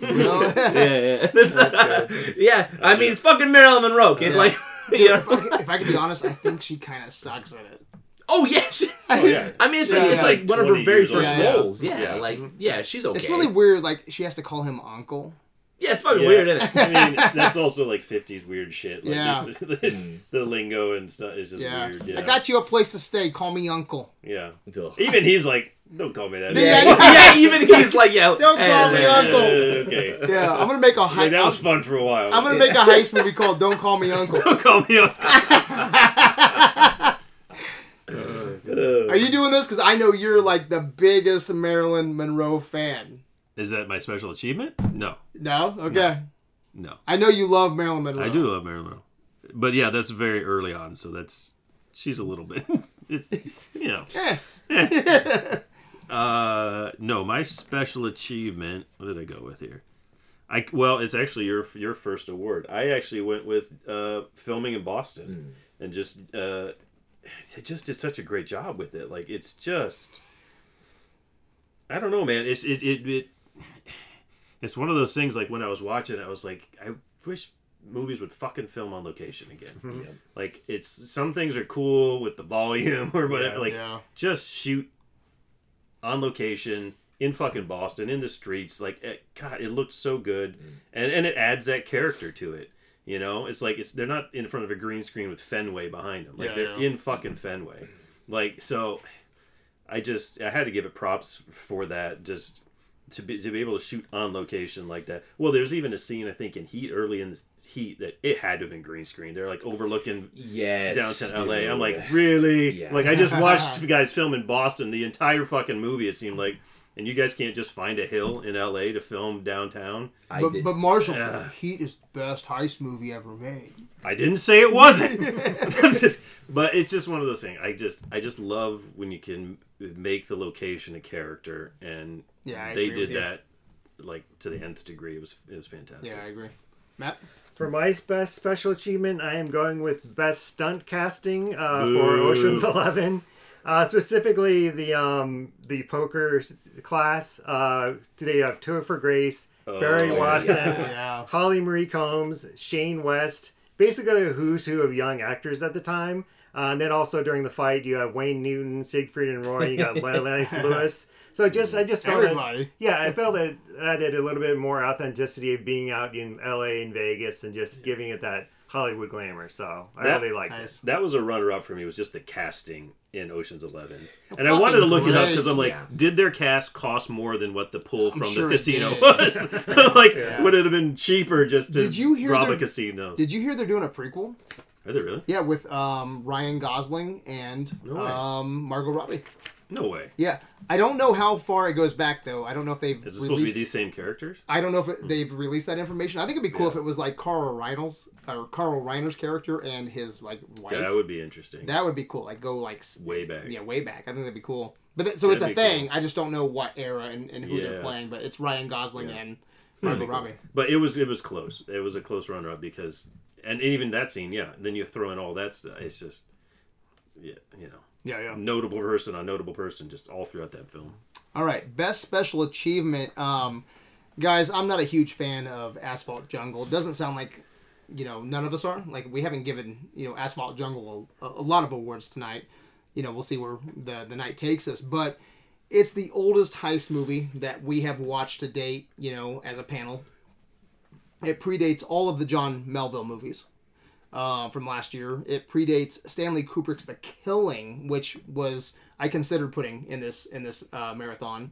Well, yeah, yeah. That's- yeah, I mean, it's fucking Marilyn Monroe, kid. Yeah. Like, you know? if, I could, if I could be honest, I think she kind of sucks at it. oh yeah, Oh yeah. I mean, it's, Yeah, it's yeah. like one of her very first old. Yeah, yeah. roles. Yeah, Yeah. like yeah, she's okay. It's really weird. Like she has to call him uncle. Yeah, it's fucking Yeah. weird, isn't it? I mean, that's also like '50s weird shit. Like Yeah. this, this, the lingo and stuff is just Yeah. weird. Yeah, I got you a place to stay. Call me uncle. yeah. Ugh. Even he's like, don't call me that. Yeah. yeah, even he's like, yeah, Don't call me hey, uncle. Uh, okay. Yeah, I'm gonna make a Like, heist. that was fun for a while. I'm gonna make a heist movie called "Don't Call Me Uncle." Don't call me. Uncle. Are you doing this? Because I know you're like the biggest Marilyn Monroe fan. Is that my special achievement? No, No, okay. no. I know you love Marilyn Monroe. I do love Marilyn Monroe, but yeah, that's very early on. So that's she's a little bit. It's you know. Eh. Uh, no, my special achievement. What did I go with here? I well, it's actually your your first award. I actually went with uh, filming in Boston, and just uh, it just did such a great job with it. Like it's just, I don't know, man. It's it it, it it's one of those things. Like when I was watching, it, I was like, I wish movies would fucking film on location again. Like it's some things are cool with the volume or whatever. Yeah. like Yeah. just shoot on location in fucking Boston in the streets. Like it, God, it looked so good, mm. and and it adds that character to it. You know, it's like it's they're not in front of a green screen with Fenway behind them. Like Yeah, they're yeah. in fucking Fenway. Like so, I just I had to give it props for that. Just to be to be able to shoot on location like that. Well, there's even a scene I think in Heat early in the Heat that it had to have been green screen. They're like overlooking Yes, downtown LA. I'm like, really? Yeah. Like I just watched you guys film in Boston the entire fucking movie. It seemed like, and you guys can't just find a hill in LA to film downtown. I But, but Marshall, Yeah. Heat is the best heist movie ever made. I didn't say it wasn't. I'm just, but it's just one of those things. I just, I just love when you can make the location a character, and Yeah, they did that like to the nth degree. It was, it was fantastic. Yeah, I agree. Matt? For my best special achievement, I am going with best stunt casting uh, for Ocean's Eleven, uh, specifically the um, the poker class. Uh, they have Topher Grace, Barry Oh, Watson, Yeah. Holly Marie Combs, Shane West, basically a who's who of young actors at the time. Uh, and then also during the fight, you have Wayne Newton, Siegfried and Roy. You got Lennox Lewis. So just I just felt that- yeah, I felt that added a little bit more authenticity of being out in LA and Vegas and just giving it that Hollywood glamour. So I That- really liked Nice. That was a runner-up for me. Was just the casting in Ocean's Eleven, and I wanted to look it up because. I'm like, Yeah. did their cast cost more than what the pull from sure the it casino was? like, Yeah. would it have been cheaper just to Did you hear rob their- a casino? Did you hear they're doing a prequel? Are they really? Yeah, with um, Ryan Gosling and No um, Margot Robbie. No way. Yeah, I don't know how far it goes back though. I don't know if they've Is it supposed to be these same characters? I don't know if it, they've released that information. I think it'd be cool Yeah. if it was like Carl Reynolds or Carl Reiner's character and his like wife. That would be interesting. That would be cool. Like go like Way back. yeah, way back. I think that'd be cool. But th- so it's a That'd thing. I just don't know what era and, and who they're playing. But it's Ryan Gosling and That'd Margot. Robbie. But it was it was close. It was a close runner-up because, and even that scene, yeah. Then you throw in all that stuff. It's just, yeah, you know, Yeah, yeah. notable person on notable person, just all throughout that film. All right, best special achievement. Um, guys, I'm not a huge fan of Asphalt Jungle. It doesn't sound like, you know, none of us are. Like we haven't given you know Asphalt Jungle a, a lot of awards tonight. You know, we'll see where the the night takes us, but it's the oldest heist movie that we have watched to date. You know, as a panel. It predates all of the John Melville movies uh, from last year. It predates Stanley Kubrick's The Killing, which was I considered putting in this in this uh, marathon.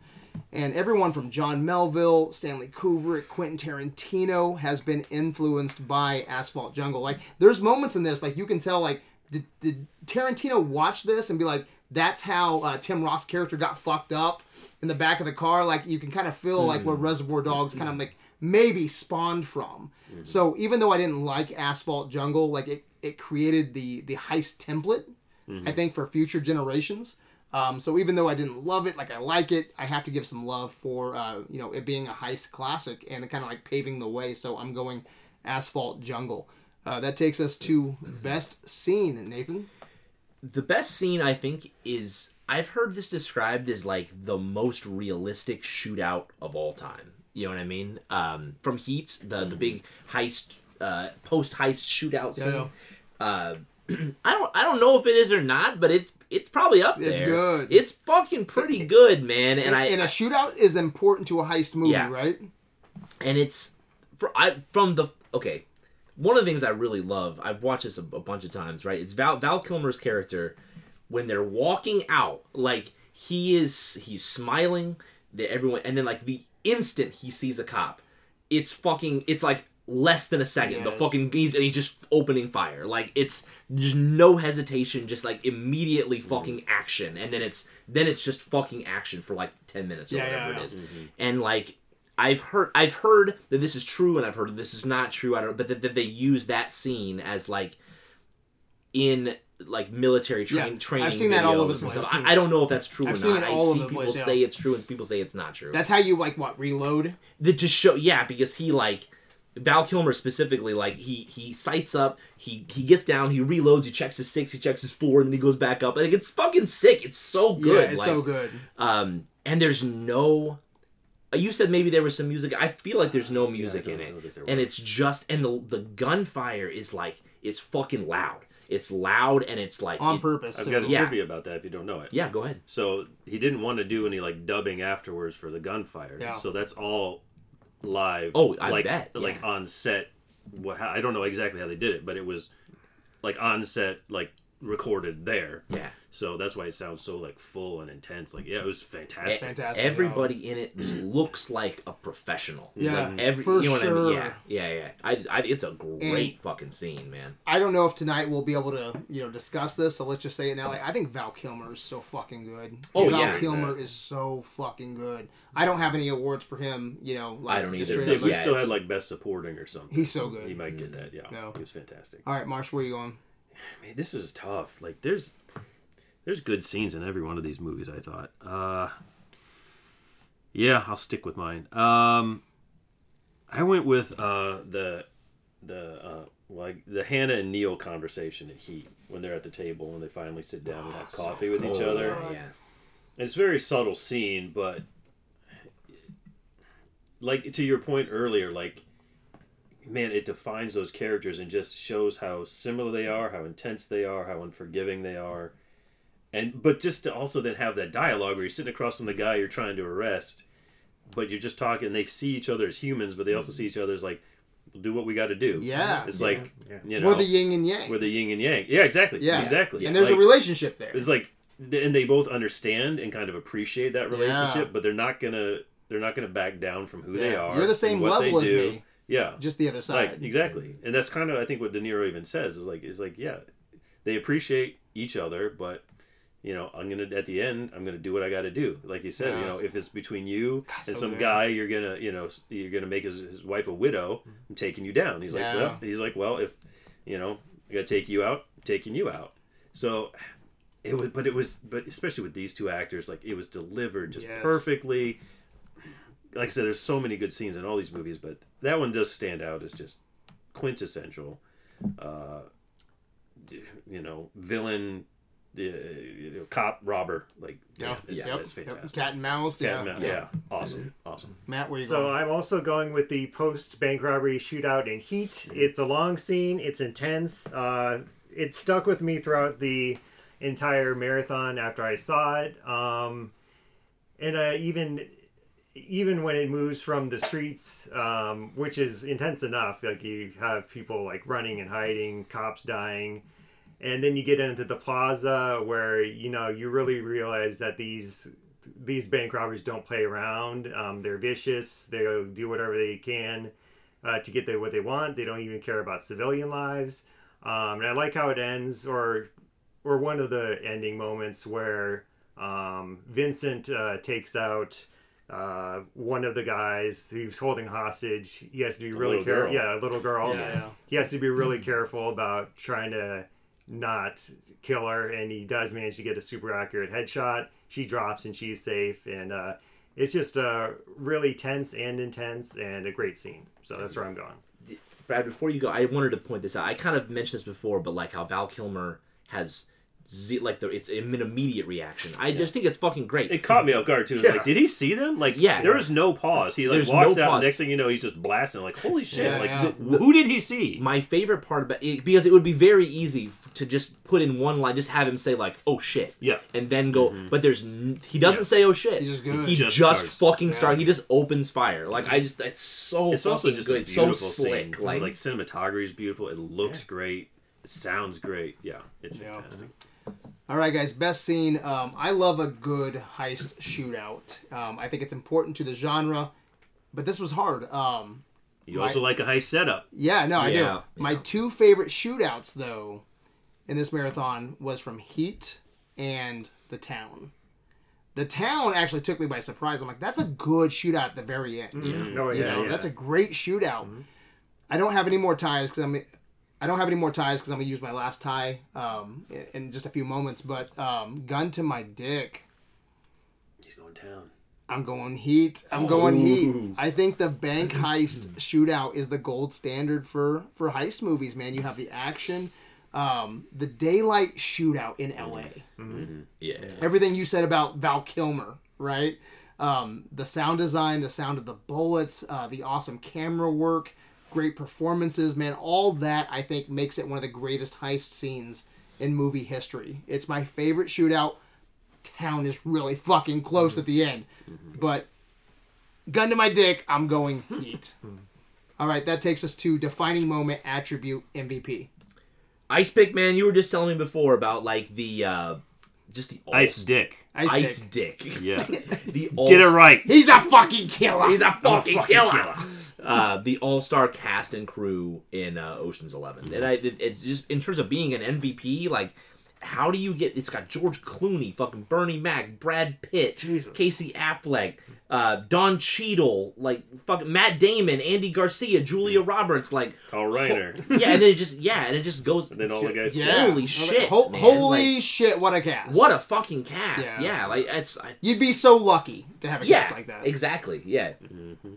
And everyone from John Melville, Stanley Kubrick, Quentin Tarantino has been influenced by Asphalt Jungle. Like, there's moments in this, like you can tell, like, did, did Tarantino watch this and be like, that's how uh, Tim Roth's character got fucked up in the back of the car? Like, you can kind of feel like where Reservoir Dogs kind of like maybe spawned from. So even though I didn't like Asphalt Jungle, like it, it created the the heist template, I think, for future generations. Um, so even though I didn't love it, like I like it, I have to give some love for uh, you know it being a heist classic and kind of like paving the way. So I'm going Asphalt Jungle. Uh, that takes us to best scene, Nathan. the best scene I think is I've heard this described as like the most realistic shootout of all time. You know what I mean? Um, from Heat, the the big heist, uh, post heist shootout scene. Yeah. Uh, I don't I don't know if it is or not, but it's it's probably up It's there. good. It's fucking pretty good, man. And And, I, and a shootout is important to a heist movie, Yeah. right? and it's for I from the okay. One of the things I really love, I've watched this a, a bunch of times, right? It's Val Val Kilmer's character when they're walking out, like he is he's smiling, that everyone and then like the instant he sees a cop, it's fucking it's like less than a second. The fucking he's and he's just opening fire. Like it's just no hesitation, just like immediately mm-hmm. fucking action. And then it's then it's just fucking action for like ten minutes or Yeah, yeah, whatever yeah. it is. Mm-hmm. And like I've heard I've heard that this is true and I've heard this is not true. I don't but that, that they use that scene as like in like military train Yeah, training. I've seen that all over videos the and place. stuff. I, I don't know if that's true I've or seen not. it all I over see the people place, yeah. say it's true and people say it's not true. That's how you like what reload. the, to show yeah because he like Val Kilmer specifically like he he sights up he he gets down he reloads he checks his six he checks his four and then he goes back up like it's fucking sick it's so good yeah, it's like, so good. um and there's no uh, you said maybe there was some music i feel like there's no music don't in it know that there and it's just and the the gunfire is like it's fucking loud it's loud and it's like On it- purpose. I've too. got a Yeah. trivia about that if you don't know it. yeah go ahead So he didn't want to do any like dubbing afterwards for the gunfire. Yeah. So that's all live. Oh, I like, bet, Like yeah. on set. What I don't know exactly how they did it, but it was like on set, like recorded there. yeah So that's why it sounds so like full and intense. Like yeah, it was fantastic. Fantastic. everybody in it looks like a professional Yeah, like every for you know what i sure. mean yeah yeah yeah I, I, it's a great fucking scene man I don't know if tonight we'll be able to, you know, discuss this. So let's just say it now. Like, I think Val Kilmer is so fucking good. Oh, Val yeah. Kilmer is so fucking good. I don't have any awards for him. You know, like I don't either. straight If up, we Yeah, still had like best supporting or something. He's so good. He might get mm-hmm. that. Yeah, No. he was fantastic. All right, Marsh, where are you going? Man, this is tough. Like there's there's good scenes in every one of these movies, I thought. Uh Yeah, I'll stick with mine. Um I went with uh the the uh like the Hanna and Neil conversation at Heat when they're at the table and they finally sit down and have coffee with each other. Oh, yeah It's a very subtle scene, but like to your point earlier, like man, it defines those characters and just shows how similar they are, how intense they are, how unforgiving they are. And but just to also then have that dialogue where you're sitting across from the guy you're trying to arrest, but you're just talking. They see each other as humans, but they also see each other as like, we'll do what we got to do. Yeah. it's like Yeah. you know, We're the yin and yang. we're the yin and yang. Yeah, exactly. yeah, exactly. And there's Like, a relationship there. it's like and they both understand and kind of appreciate that relationship Yeah. but they're not gonna they're not gonna back down from who they are You're the same what level they as do. me, yeah just the other side. like exactly and that's kind of i think what de niro even says is like is like yeah they appreciate each other but you know i'm gonna at the end i'm gonna do what i gotta do like you said you know if it's between you God, and so some good. guy you're gonna you know you're gonna make his, his wife a widow and taking you down he's Yeah. like well he's like well if you know i gotta take you out taking you out so it was but it was but especially with these two actors like it was delivered just Yes. perfectly like i said there's so many good scenes in all these movies but that one does stand out as just quintessential uh you know villain uh, you know, cop robber like Yeah, yeah, it's, yep, it's yep. fantastic Cat and mouse. Cat Yeah. and mouse, yeah. awesome awesome Matt, where you So going? I'm also going with the post bank robbery shootout in Heat. It's a long scene. It's intense. Uh, it stuck with me throughout the entire marathon after I saw it. Um, and uh, even even when it moves from the streets, um, which is intense enough, like you have people like running and hiding, cops dying, and then you get into the plaza where you know you really realize that these these bank robbers don't play around. Um, they're vicious. They do whatever they can uh, to get the, what they want. They don't even care about civilian lives. Um, and I like how it ends, or or one of the ending moments where um, Vincent uh, takes out uh, one of the guys who's holding hostage. He has to be really careful. Yeah, a little girl. Yeah, yeah. He has to be really careful about trying to not kill her, and he does manage to get a super accurate headshot. She drops, and she's safe, and uh, it's just uh, really tense and intense, and a great scene. So that's where I'm going. Brad, before you go, I wanted to point this out. I kind of mentioned this before, but like how Val Kilmer has ze- like the it's an immediate reaction. I just think it's fucking great. It caught me off guard too. It was Like, did he see them? Like, Yeah. there was no pause. He like There's walks no out. pause. Next thing you know, he's just blasting. Like, holy shit! Yeah, like, yeah. th- who did he see? My favorite part about it because it would be very easy f- to just put in one line, just have him say like, "Oh shit," Yeah. and then go. Mm-hmm. But there's n- he doesn't say "Oh shit." He's just good. He Just just, starts. fucking start. He just opens fire. Like I just, it's so it's also just good. a It's so slick. scene. Like, Like, cinematography is beautiful. It looks great. It sounds great. Yeah, it's Yeah. fantastic. All right, guys. Best scene. Um, I love a good heist shootout. Um, I think it's important to the genre, but this was hard. Um, You also like a heist setup. yeah, no, I Yeah, do. My two favorite shootouts, though, in this marathon was from Heat and The Town. The Town actually took me by surprise. I'm like, that's a good shootout at the very end. Oh, You yeah, know, yeah. that's a great shootout. I don't have any more ties because I'm. I don't have any more ties because I'm gonna use my last tie um, in, in just a few moments. But um, gun to my dick, He's going town. I'm going heat. I'm going heat. I think the bank heist shootout is the gold standard for for heist movies. Man, you have the action, um, the daylight shootout in L.A. yeah, Everything you said about Val Kilmer, right? Um, the sound design, the sound of the bullets, uh, the awesome camera work, great performances, man. All that I think makes it one of the greatest heist scenes in movie history. It's my favorite shootout. Town is really fucking close at the end, but gun to my dick, I'm going heat. All right, that takes us to defining moment attribute MVP. Ice pick man. You were just telling me before about like the uh just the all- Ice dick. Ice, ice dick. dick. Yeah. the all- Get it right. He's a fucking killer. He's a fucking, fucking killer. killer. Uh, the all-star cast and crew in uh, Ocean's Eleven, and I, it, it's just in terms of being an MVP, like. How do you get? It's got George Clooney, fucking Bernie Mac, Brad Pitt, Casey Affleck, uh, Don Cheadle, like fucking Matt Damon, Andy Garcia, Julia Roberts, like Carl Reiner. yeah, and then it just yeah, and it just goes. And then all the guys. Yeah. Holy shit, Ho- man, holy like- shit! What a cast! What a fucking cast! Yeah. Yeah, like it's I, You'd be so lucky to have a yeah, cast like that. exactly. Yeah,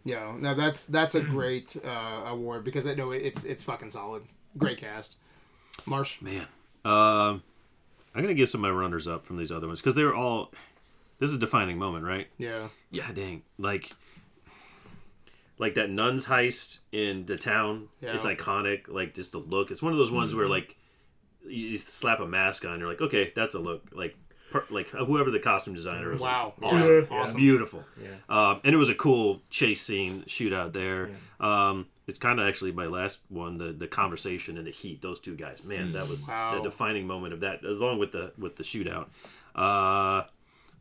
Yeah, no, that's that's a great uh, award because I know it, it's it's fucking solid. Great cast. Marsh. Man. Um, I'm going to give some of my runners up from these other ones because they were all. This is a defining moment, right? Yeah. Yeah, dang. Like. Like that nuns heist in the town. Yeah. It's iconic. Like just the look. It's one of those ones where like you slap a mask on, you're like, okay, that's a look. Like, per, like whoever the costume designer is. like, Wow. awesome, Yeah. Awesome. beautiful. Um, and it was a cool chase scene, shootout there. Um, it's kind of actually my last one, the the conversation and the heat. Those two guys, man, that was Wow. the defining moment of that, as long with the with the shootout. Uh,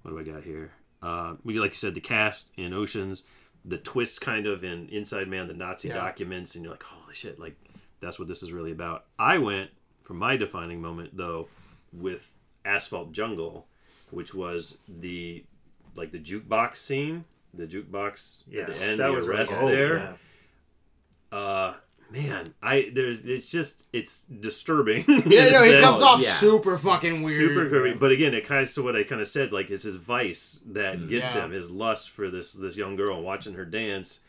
what do I got here? Uh, we like you said, the cast in Oceans, the twist kind of in Inside Man, the Nazi Yeah. documents, and you're like, holy shit, like that's what this is really about. I went for my defining moment though with Asphalt Jungle, which was the like the jukebox scene, the jukebox Yeah, at the end, that the was really arrest cool. there. Yeah. Uh, man, I there's it's just it's disturbing. Yeah, no, he comes off yeah. super fucking weird. Super creepy, but again, it kind of to what I kind of said. Like, it's his vice that gets Yeah. him, his lust for this this young girl, watching her dance.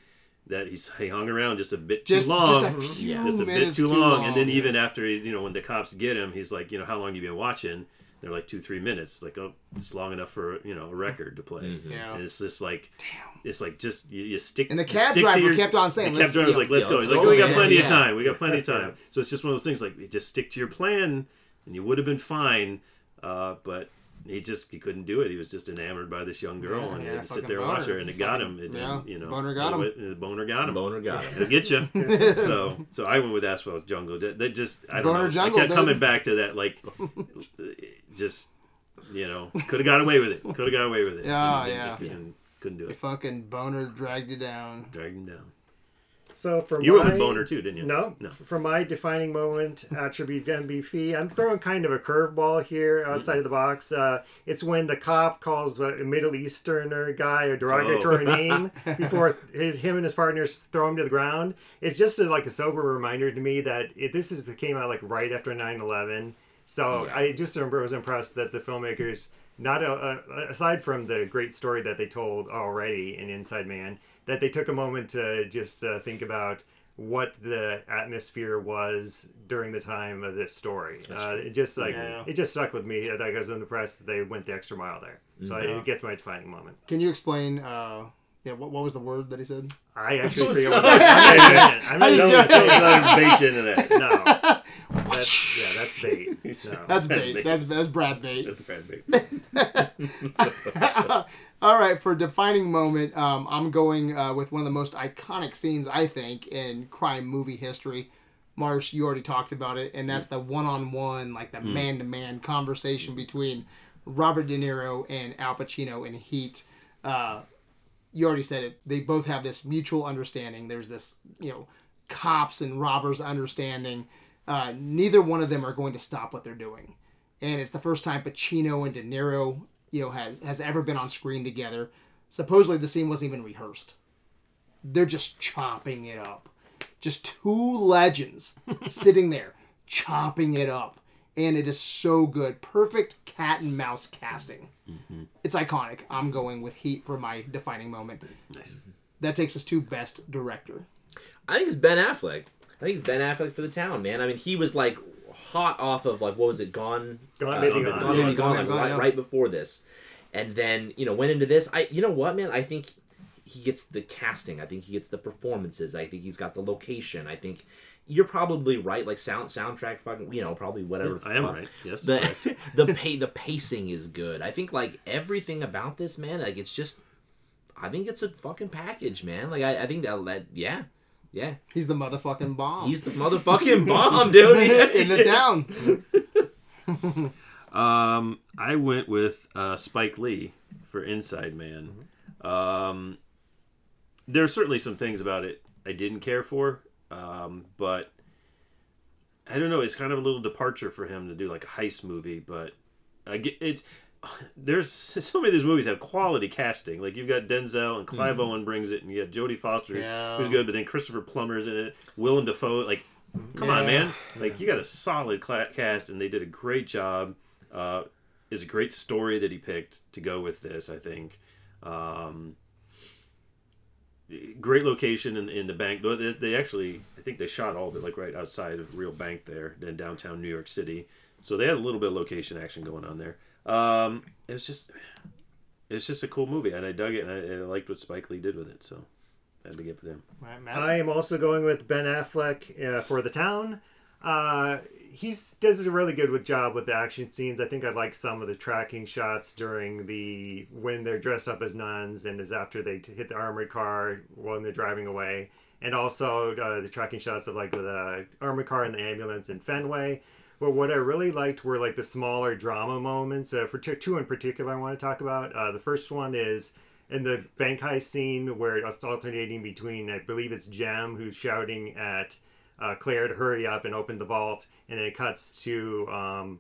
That he's he hung around just a bit Just- too long, just a few just a bit too too long. And then even after he, you know, when the cops get him, he's like, you know, how long you been watching? They're like two, three minutes. It's like, oh, it's long enough for you know a record to play. Yeah. And it's just like, damn, it's like just you, you stick. And the you cab stick driver your- kept on saying, the "Let's- cab driver's yeah, like, let's yeah, go. He's like, go, we got plenty Yeah. of time. We got plenty of time. So it's just one of those things like you just stick to your plan, and you would have been fine. Uh, but he just he couldn't do it. He was just enamored by this young girl, Yeah, and he yeah, had to sit there and watch her, and it got Fucking- him. It, yeah, you know, boner got him. The boner got him. Boner got him. It'll get you. so, so I went with Asphalt Jungle. They, they just, I don't Boner know. Jungle, I kept dude. coming back to that, like, just, you know, could have got away with it. Could have got away with it. Yeah, And- and yeah. Couldn't, couldn't do The it. fucking boner dragged you down. Dragged him down. So for You my, were with Boner too, didn't you? No, No. For my defining moment attribute MVP, I'm throwing kind of a curveball here outside of the box. Uh, it's when the cop calls a Middle Easterner guy a derogatory Oh. name before his him and his partners throw him to the ground. It's just a, like a sober reminder to me that it, this is came out like right after 9/11. So Yeah. I just remember I was impressed that the filmmakers, not a, a, aside from the great story that they told already in Inside Man, that they took a moment to just uh, think about what the atmosphere was during the time of this story. Uh, it just like Yeah. it just stuck with me. Like I was impressed that they went the extra mile there. So Yeah. it gets my defining moment. Can you explain? Uh, yeah, what, what was the word that he said? I actually forget son. what I'm not, I'm not I known just to say Let that. him bait you into that. No. That's, yeah, that's bait. No. That's That's bait. bait. That's that's Brad bait. That's a bad bait. All right, for defining moment, um, I'm going uh, with one of the most iconic scenes I think in crime movie history. Marsh, you already talked about it, and that's the one-on-one, like the man-to-man conversation between Robert De Niro and Al Pacino in Heat. Uh, you already said it. They both have this mutual understanding. There's this, you know, cops and robbers understanding. Uh, neither one of them are going to stop what they're doing, and it's the first time Pacino and De Niro, you know, has has ever been on screen together. Supposedly, the scene wasn't even rehearsed. They're just chopping it up. Just two legends sitting there chopping it up, and it is so good. Perfect cat and mouse casting. It's iconic. I'm going with Heat for my defining moment. That takes us to best director. I think it's Ben Affleck. I think it's Ben Affleck for the town, man. I mean, he was like hot off of like what was it, Gone? Gone, uh, Baby Gone, Gone. Yeah, Baby Gone, Gone, like, Gone, right, yeah. right before this, and then you know went into this. I, you know what, man? I think he gets the casting. I think he gets the performances. I think he's got the location. I think you're probably right. Like sound soundtrack, fucking, you know, probably whatever. I am fuck. right. Yes. The correct. the pay the pacing is good. I think like everything about this man, like it's just. I think it's a fucking package, man. Like I, I think that, that yeah, yeah. He's the motherfucking bomb. He's the motherfucking bomb, dude. In the town. Um, I went with uh, Spike Lee for Inside Man. Um, there are certainly some things about it I didn't care for, um, but I don't know. It's kind of a little departure for him to do like a heist movie, but I get it's. There's so many of these movies have quality casting. Like you've got Denzel and Clive Owen brings it, and you got Jodie Foster, who's, Yeah. who's good, but then Christopher Plummer's in it, Willem Dafoe. Like, come on, man! Like you got a solid cast, and they did a great job. Uh, it's a great story that he picked to go with this. I think. Um, great location in, in the bank. They, they actually, I think they shot all of it like right outside of real bank there in downtown New York City. So they had a little bit of location action going on there. Um, it was just, it's just a cool movie, and I dug it, and I, I liked what Spike Lee did with it. So I had to give it to him. I am also going with Ben Affleck uh, for the town. Uh, he does a really good with job with the action scenes. I think I like some of the tracking shots during the when they're dressed up as nuns and as after they hit the armored car when they're driving away, and also uh, the tracking shots of like the armored car and the ambulance in Fenway. But what I really liked were like the smaller drama moments. Uh, for t- two in particular, I want to talk about. Uh, the first one is in the bank heist scene where it's alternating between, I believe it's Jem who's shouting at uh, Claire to hurry up and open the vault, and then it cuts to um,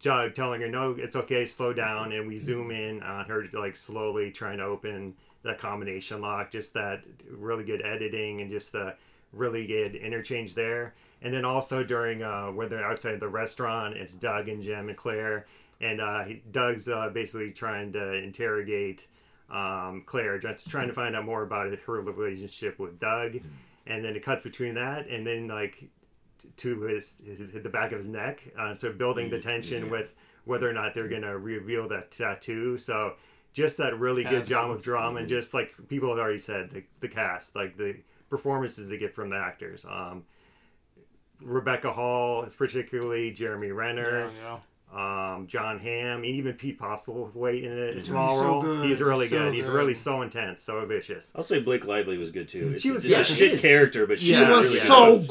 Doug telling her, "No, it's okay, slow down," and we zoom in on her like slowly trying to open the combination lock. Just that really good editing and just the really good interchange there. And then also during uh, when they're outside the restaurant, it's Doug and Jem and Claire, and uh, he, Doug's uh, basically trying to interrogate um, Claire, just trying to find out more about her relationship with Doug. And then it cuts between that and then like to his, his the back of his neck. Uh, so building the tension with whether or not they're gonna reveal that tattoo. So just that really good job with drama and just like people have already said, the, the cast, like the performances they get from the actors. Um, Rebecca Hall, particularly Jeremy Renner. Yeah, Um, Jon Hamm, and even Pete Postlethwaite in it, a small He's so role. good. He's really He's so good. He's good. really so intense, so vicious. I'll say Blake Lively was good too. It's, She was it's good. a She shit is. character, but she She Yeah, was really so was.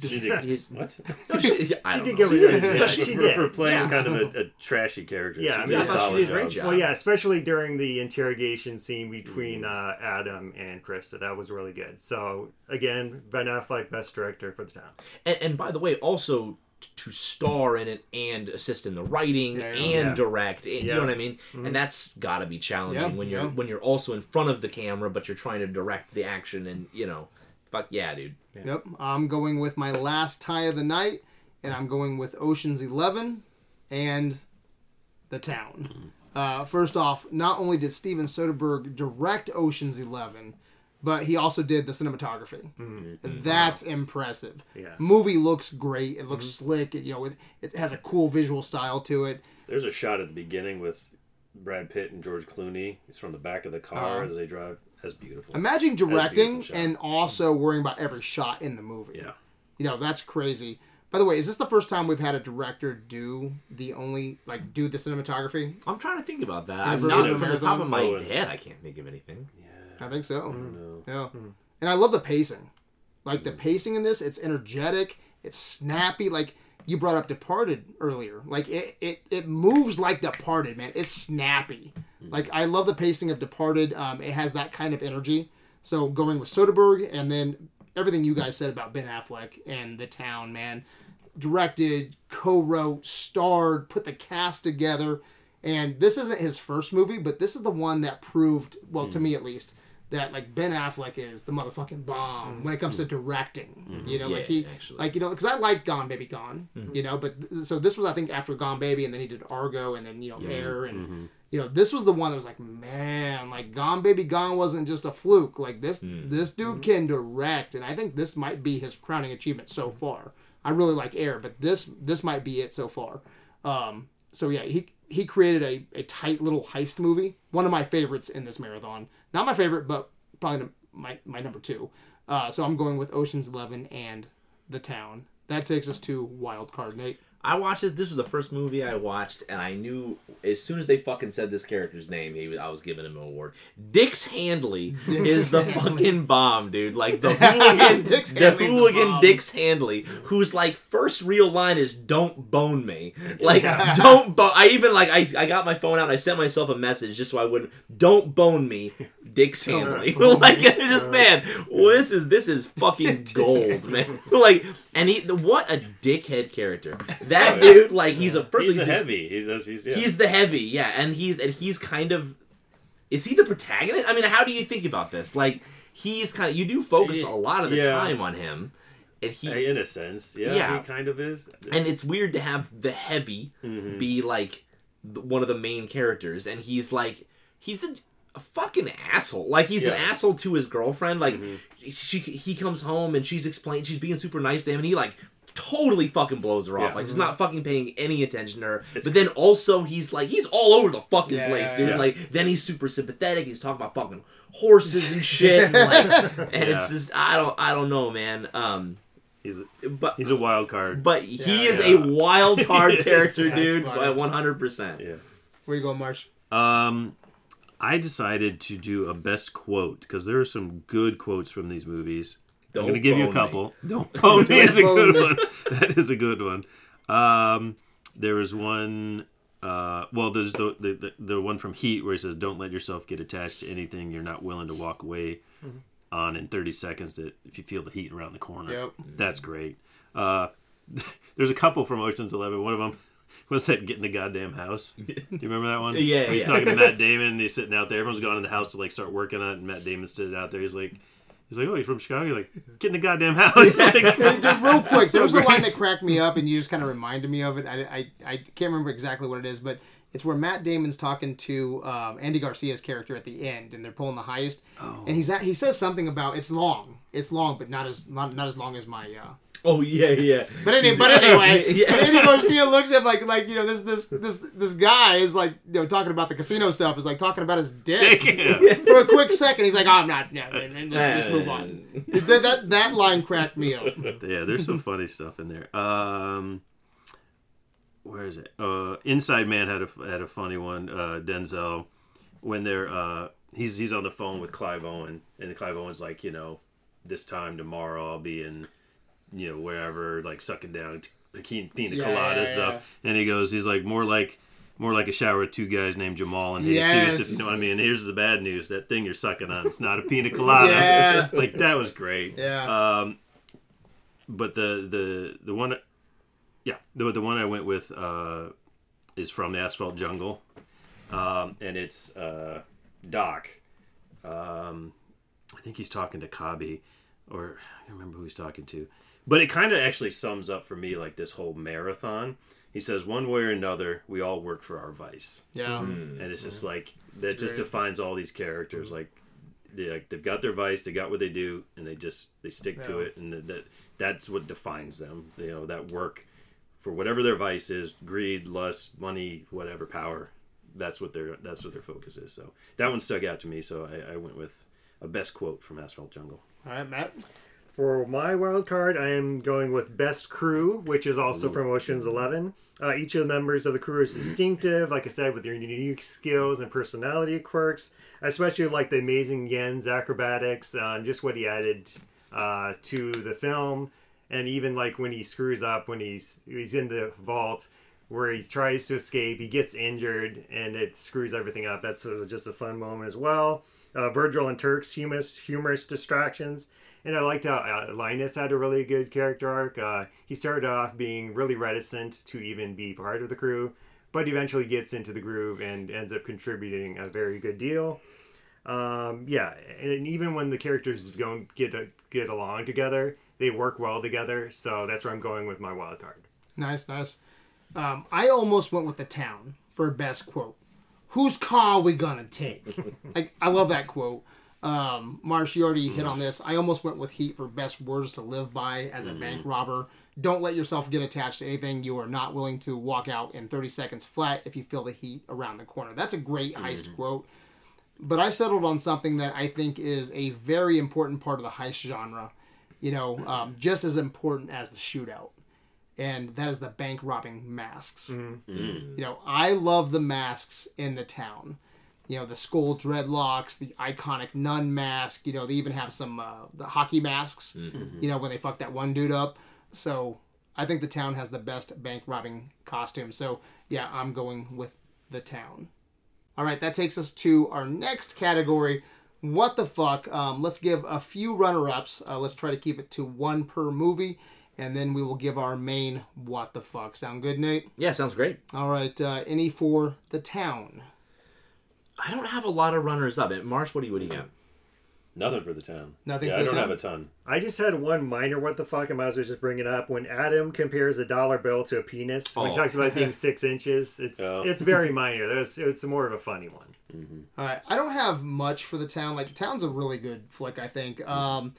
good. She did, what? No, she, I She did know. get really Yeah, yeah, she she for, did. for playing Yeah. kind of a, a trashy character. Yeah, she I did mean, a I thought she solid did a great job. job. Well, yeah, especially during the interrogation scene between Mm-hmm. uh, Adam and Krista, that was really good. So again, Ben Affleck, best director for the town. And, and by the way, also t- to star in it and assist in the writing Yeah, yeah. and Yeah. direct, and, you know what I mean. And that's got to be challenging Yeah, when you're yeah. when you're also in front of the camera, but you're trying to direct the action, and you know, fuck yeah, dude. Yep, I'm going with my last tie of the night, and I'm going with Ocean's Eleven and The Town. Uh, first off, not only did Steven Soderbergh direct Ocean's Eleven, but he also did the cinematography. Mm-hmm. Mm-hmm. That's impressive. Yeah. Movie looks great. It looks mm-hmm. slick. It, you know, it, it has a cool visual style to it. There's a shot at the beginning with Brad Pitt and George Clooney. It's from the back of the car Uh-huh. as they drive. That's beautiful. Imagine directing shot. and also worrying about every shot in the movie. yeah. You know, that's crazy. By the way, is this the first time we've had a director do the only like do the cinematography? I'm trying to think about that. I'm Universal not from the top of my oh, head. I can't think of anything. I think so. Mm-hmm. No. Yeah. Hmm. And I love the pacing. Like the pacing in this, it's energetic, it's snappy. Like you brought up Departed earlier. Like it it, it moves like Departed, man. It's snappy. Like I love the pacing of Departed. Um, it has that kind of energy. So going with Soderbergh and then everything you guys said about Ben Affleck and the town, man. Directed, co-wrote, starred, put the cast together. And this isn't his first movie, but this is the one that proved, well, to me at least, that like Ben Affleck is the motherfucking bomb mm-hmm. when it comes to mm-hmm. directing. Mm-hmm. You know, like he, actually. like you know, because I like Gone Baby Gone. You know, but th- so this was I think after Gone Baby, and then he did Argo, and then you know Air, and you know this was the one that was like, man, like Gone Baby Gone wasn't just a fluke. Like this, this dude can direct, and I think this might be his crowning achievement so far. I really like Air, but this this might be it so far. Um, so yeah, he he created a, a tight little heist movie. One of my favorites in this marathon. Not my favorite, but probably the- my my number two. Uh, so I'm going with Ocean's Eleven and The Town. That takes us to Wild Card Nate. I watched this. This was the first movie I watched, and I knew as soon as they fucking said this character's name, he was, I was giving him an award. Dix Handley Dix is the Handley. fucking bomb, dude. Like the hooligan, Dix the Handley's the hooligan bomb. Dix Handley, whose like first real line is "Don't bone me." Like don't bone. I even like I, I got my phone out. and I sent myself a message just so I wouldn't. Don't bone me, Dix Handley. like just man, well, this is this is fucking gold, man. like and he what a dickhead character. That dude, like he's a first He's he's, a heavy. He's, that's- he's, yeah. He's the heavy, yeah, and he's and he's kind of. Is he the protagonist? I mean, how do you think about this? Like, he's kind of you do focus a lot of the Yeah. time on him, and he in a sense. Yeah, Yeah. he kind of is. and it's weird to have the heavy Mm-hmm. be like one of the main characters, and he's like he's a, a fucking asshole. Like he's an Yeah. Mm-hmm. asshole to his girlfriend. Like she he comes home and she's explaining she's being super nice to him, and he like totally fucking blows her off. Yeah. Like he's not fucking paying any attention to her. but then also he's like he's all over the fucking Yeah, place, dude. yeah. Like then he's super sympathetic. He's talking about fucking horses and shit, and, like, and it's just I don't I don't know, man. Um, He's a, but he's a wild card. but he Yeah, is yeah. a wild card character, dude, by one hundred percent. yeah. Where you going, Marsh? Um, I decided to do a best quote because there are some good quotes from these movies. Don't I'm going to give you a bone me. couple. Don't bone me is a good one. That is a good one. Um, there was one. Uh, well, there's the, the the one from Heat where he says, "Don't let yourself get attached to anything you're not willing to walk away on in 30 seconds. That if you feel the heat around the corner, Yep. that's great." Uh, there's a couple from Ocean's Eleven. One of them was that get in the goddamn house. Do you remember that one? Yeah, He's yeah. talking to Matt Damon. And he's sitting out there. Everyone's gone in the house to like start working on it, and Matt Damon's sitting out there. He's like, he's like, oh, you're from Chicago. You're like, get in the goddamn house. Like, Dude, real quick, so there was a line that cracked me up, and you just kind of reminded me of it. I, I, I can't remember exactly what it is, but it's where Matt Damon's talking to um, Andy Garcia's character at the end, and they're pulling the heist, Oh. and he's at, he says something about it's long, it's long, but not as not, not as long as my. Uh... Oh yeah, yeah. But anyway, but anyway, Yeah. and Andy Garcia looks at like like you know this this this this guy is like you know talking about the casino stuff is like talking about his dick. Yeah. For a quick second, he's like, "Oh, I'm not. No, let's, let's move on." that, that that line cracked me up. yeah, there's some funny stuff in there. Um, where is it? Uh, Inside Man had a had a funny one. Uh, Denzel when they're uh, he's he's on the phone with Clive Owen, and Clive Owen's like, you know, this time tomorrow I'll be in, you know, wherever, like sucking down t- pina Yeah, coladas yeah, yeah. up, and he goes, he's like more like. More like a shower of two guys named Jamal and Jesus, Yes. if you know what I mean. Here's the bad news: that thing you're sucking on, it's not a pina colada. Yeah. like that was great. Yeah. Um, but the the the one, yeah, the the one I went with uh, is from the Asphalt Jungle, um, and it's uh, Doc. Um, I think he's talking to Cobby, or I can't remember who he's talking to. But it kind of actually sums up for me like this whole marathon. He says, one way or another, we all work for our vice. Yeah. Mm-hmm. and it's just like that just great. defines all these characters. Mm-hmm. Like they like they've got their vice they got what they do and they just they stick to it. And that, that that's what defines them you know that work for whatever their vice is greed lust money whatever power. That's what their that's what their focus is. So that one stuck out to me. So i, I went with a best quote from asphalt jungle. All right, Matt. For my wild card, I am going with Best Crew, which is also from Ocean's Eleven. Uh, each of the members of the crew is distinctive, like I said, with their unique skills and personality quirks. I especially like the amazing Yen's acrobatics, uh, and just what he added uh, to the film, and even like when he screws up when he's he's in the vault where he tries to escape, he gets injured, and it screws everything up. That's sort of just a fun moment as well. Uh, Virgil and Turk's humorous, humorous distractions. And I liked how uh, Linus had a really good character arc. Uh, he started off being really reticent to even be part of the crew, but eventually gets into the groove and ends up contributing a very good deal. Um, yeah, and even when the characters don't get get along together, they work well together. So that's where I'm going with my wild card. Nice, nice. Um, I almost went with the town for best quote. Whose car we gonna take? like, I love that quote. Um, Marsh, you already hit on this. I almost went with Heat for best words to live by as a bank robber. Don't let yourself get attached to anything you are not willing to walk out in 30 seconds flat if you feel the heat around the corner. That's a great heist quote. But I settled on something that I think is a very important part of the heist genre. You know, um, just as important as the shootout and that is the bank robbing masks. You know, I love the masks in the town. You know, the skull dreadlocks, the iconic nun mask. You know, they even have some uh, the hockey masks. You know, when they fuck that one dude up. So I think the town has the best bank robbing costume. So yeah, I'm going with the town. All right, that takes us to our next category. What the fuck? Um, let's give a few runner ups. Uh, let's try to keep it to one per movie, and then we will give our main what the fuck. Sound good, Nate? Yeah, sounds great. All right, uh, any for the town? I don't have a lot of runners up. Marsh, what do you what do you got? nothing for the town Nothing yeah for i the don't town? have a ton I just had one minor what the fuck. I might as well just bring it up. When Adam compares a dollar bill to a penis, when he Oh. talks about it being six inches, it's Oh. it's very minor. It's, it's more of a funny one. All right, I don't have much for the town. Like, the town's a really good flick, I think. Um,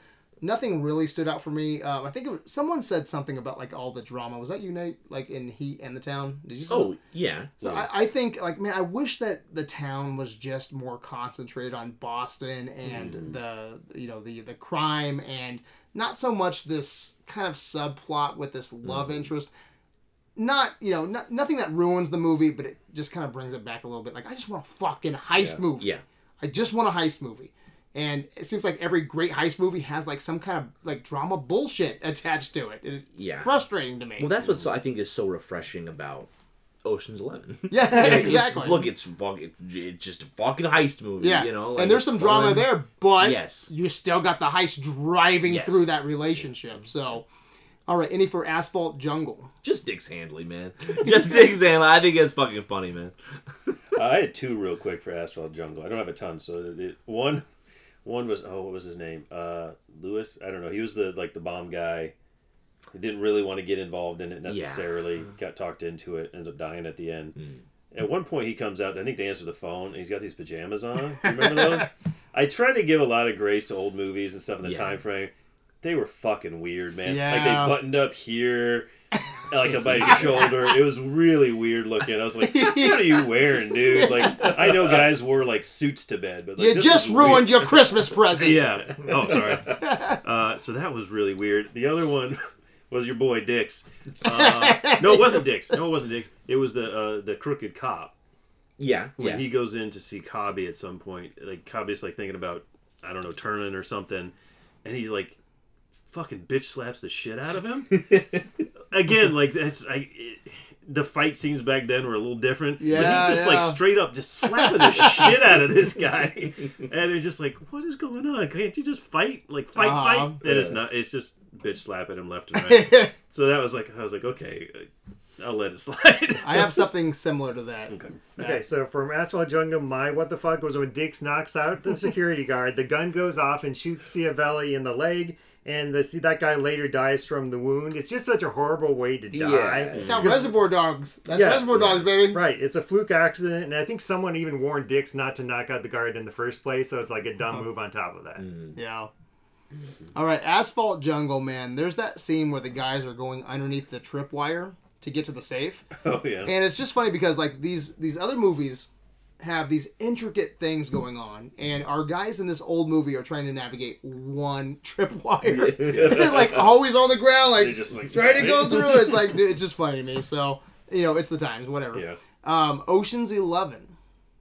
nothing really stood out for me. Um, I think it was, someone said something about like all the drama. Was that you, Nate? Like in Heat and the Town? Did you? Say Oh yeah. So yeah. I, I think, like, man, I wish that the town was just more concentrated on Boston and the, you know, the the crime and not so much this kind of subplot with this love interest. Not, you know, not, nothing that ruins the movie, but it just kind of brings it back a little bit. Like, I just want a fucking heist movie. yeah. I just want a heist movie. And it seems like every great heist movie has like some kind of like drama bullshit attached to it. It's Yeah. frustrating to me. Well, that's what so, I think is so refreshing about Ocean's Eleven. yeah, It's- exactly. look, it's fucking, it's just a fucking heist movie. Yeah, you know, like, and there's it's some drama fun. there, but Yes. you still got the heist driving Yes. through that relationship. So, all right, any for Asphalt Jungle? Just Dix Handley, man. Just Dix Handley. I think it's fucking funny, man. I had two real quick for Asphalt Jungle. I don't have a ton, so it, one, one was oh, what was his name? Uh, Louis. I don't know. He was the like the bomb guy. He didn't really want to get involved in it necessarily. Got talked into it. Ends up dying at the end. Hmm. At one point, he comes out. I think to answer the phone. And he's got these pajamas on. Remember those? I try to give a lot of grace to old movies and stuff in the Yeah. time frame. They were fucking weird, man. Like Yeah. they buttoned up here. Like by his shoulder, it was really weird looking. I was like, "What are you wearing, dude?" Like, I know guys wore like suits to bed, but like, You just ruined weird. your Christmas present. Yeah. Oh, sorry. Uh, so that was really weird. The other one was your boy Dix. Uh, no, it wasn't Dix. No, it wasn't Dix. It was the uh, the crooked cop Yeah, when yeah. he goes in to see Cobby at some point. Like Cobby's like thinking about I don't know turning or something, and he's like fucking bitch slaps the shit out of him. Again, like that's I. It, the fight scenes back then were a little different. but Yeah, he's just yeah. like straight up just slapping the shit out of this guy. And they're just like, what is going on? Can't you just fight? Like fight, Uh-huh. fight. And it's not it's just bitch slapping him left and right. so that was like I was like, okay, uh, I'll let it slide. I have something similar to that. okay. Okay, so from Asphalt Jungle, my what the fuck was when Dix knocks out the security guard, the gun goes off and shoots Ciavelli in the leg, and the see that guy later dies from the wound. It's just such a horrible way to die. Yeah. It's how Reservoir Dogs. That's Yeah. Reservoir Dogs, baby. Right, it's a fluke accident, and I think someone even warned Dix not to knock out the guard in the first place, so it's like a dumb uh-huh. move on top of that. Mm-hmm. Yeah. All right, Asphalt Jungle, man. There's that scene where the guys are going underneath the tripwire to get to the safe, Oh yeah. and it's just funny because like these these other movies have these intricate things going on, and our guys in this old movie are trying to navigate one tripwire, like always on the ground, like, They just, like, trying to go through. It's like dude, it's just funny to me. So you know, it's the times, whatever. Yeah. Um, Ocean's Eleven,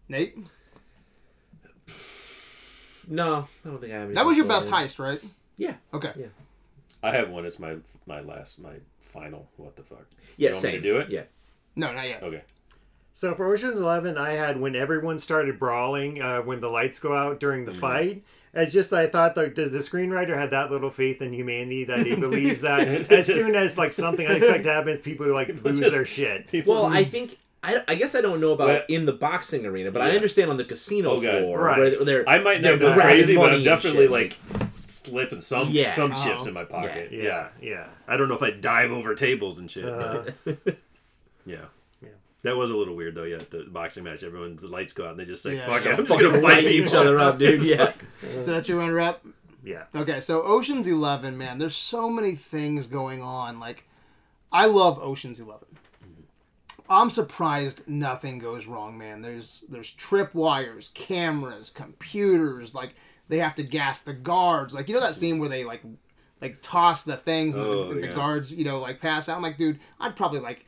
Nate. No, I don't think I have. That was your best for it. heist, right? Yeah, Okay. Yeah. I have one. It's my my last my final. What the fuck? yeah, You want me same. to do it? Yeah, No, not yet. Okay. So for Ocean's Eleven, I had when everyone started brawling uh, when the lights go out during the Mm-hmm. fight. It's just I thought like, does the screenwriter have that little faith in humanity that he believes that as soon as like something unexpected happens, people like lose Just- their shit. Well, I think I, I guess I don't know about But- in the boxing arena, but I understand on the casino Oh, floor Right. where they're, they're I might they're not go crazy, but I'm definitely like slipping some Yeah. some Oh. chips in my pocket. Yeah. Yeah. Yeah, I don't know if I dive over tables and shit. Uh, yeah. Yeah. That was a little weird though. Yeah, the boxing match. Everyone's the lights go out and they just say, Yeah. "Fuck it, I'm just gonna fight each other up, dude. Yeah, So that you interrupt. yeah. Okay, so Ocean's Eleven, man, there's so many things going on. Like, I love Ocean's Eleven. Mm-hmm. I'm surprised nothing goes wrong, man. There's there's trip wires, cameras, computers. Like they have to gas the guards. Like you know that scene where they like like toss the things and Oh, the, the yeah. guards you know like pass out. I'm like, dude, I'd probably like w-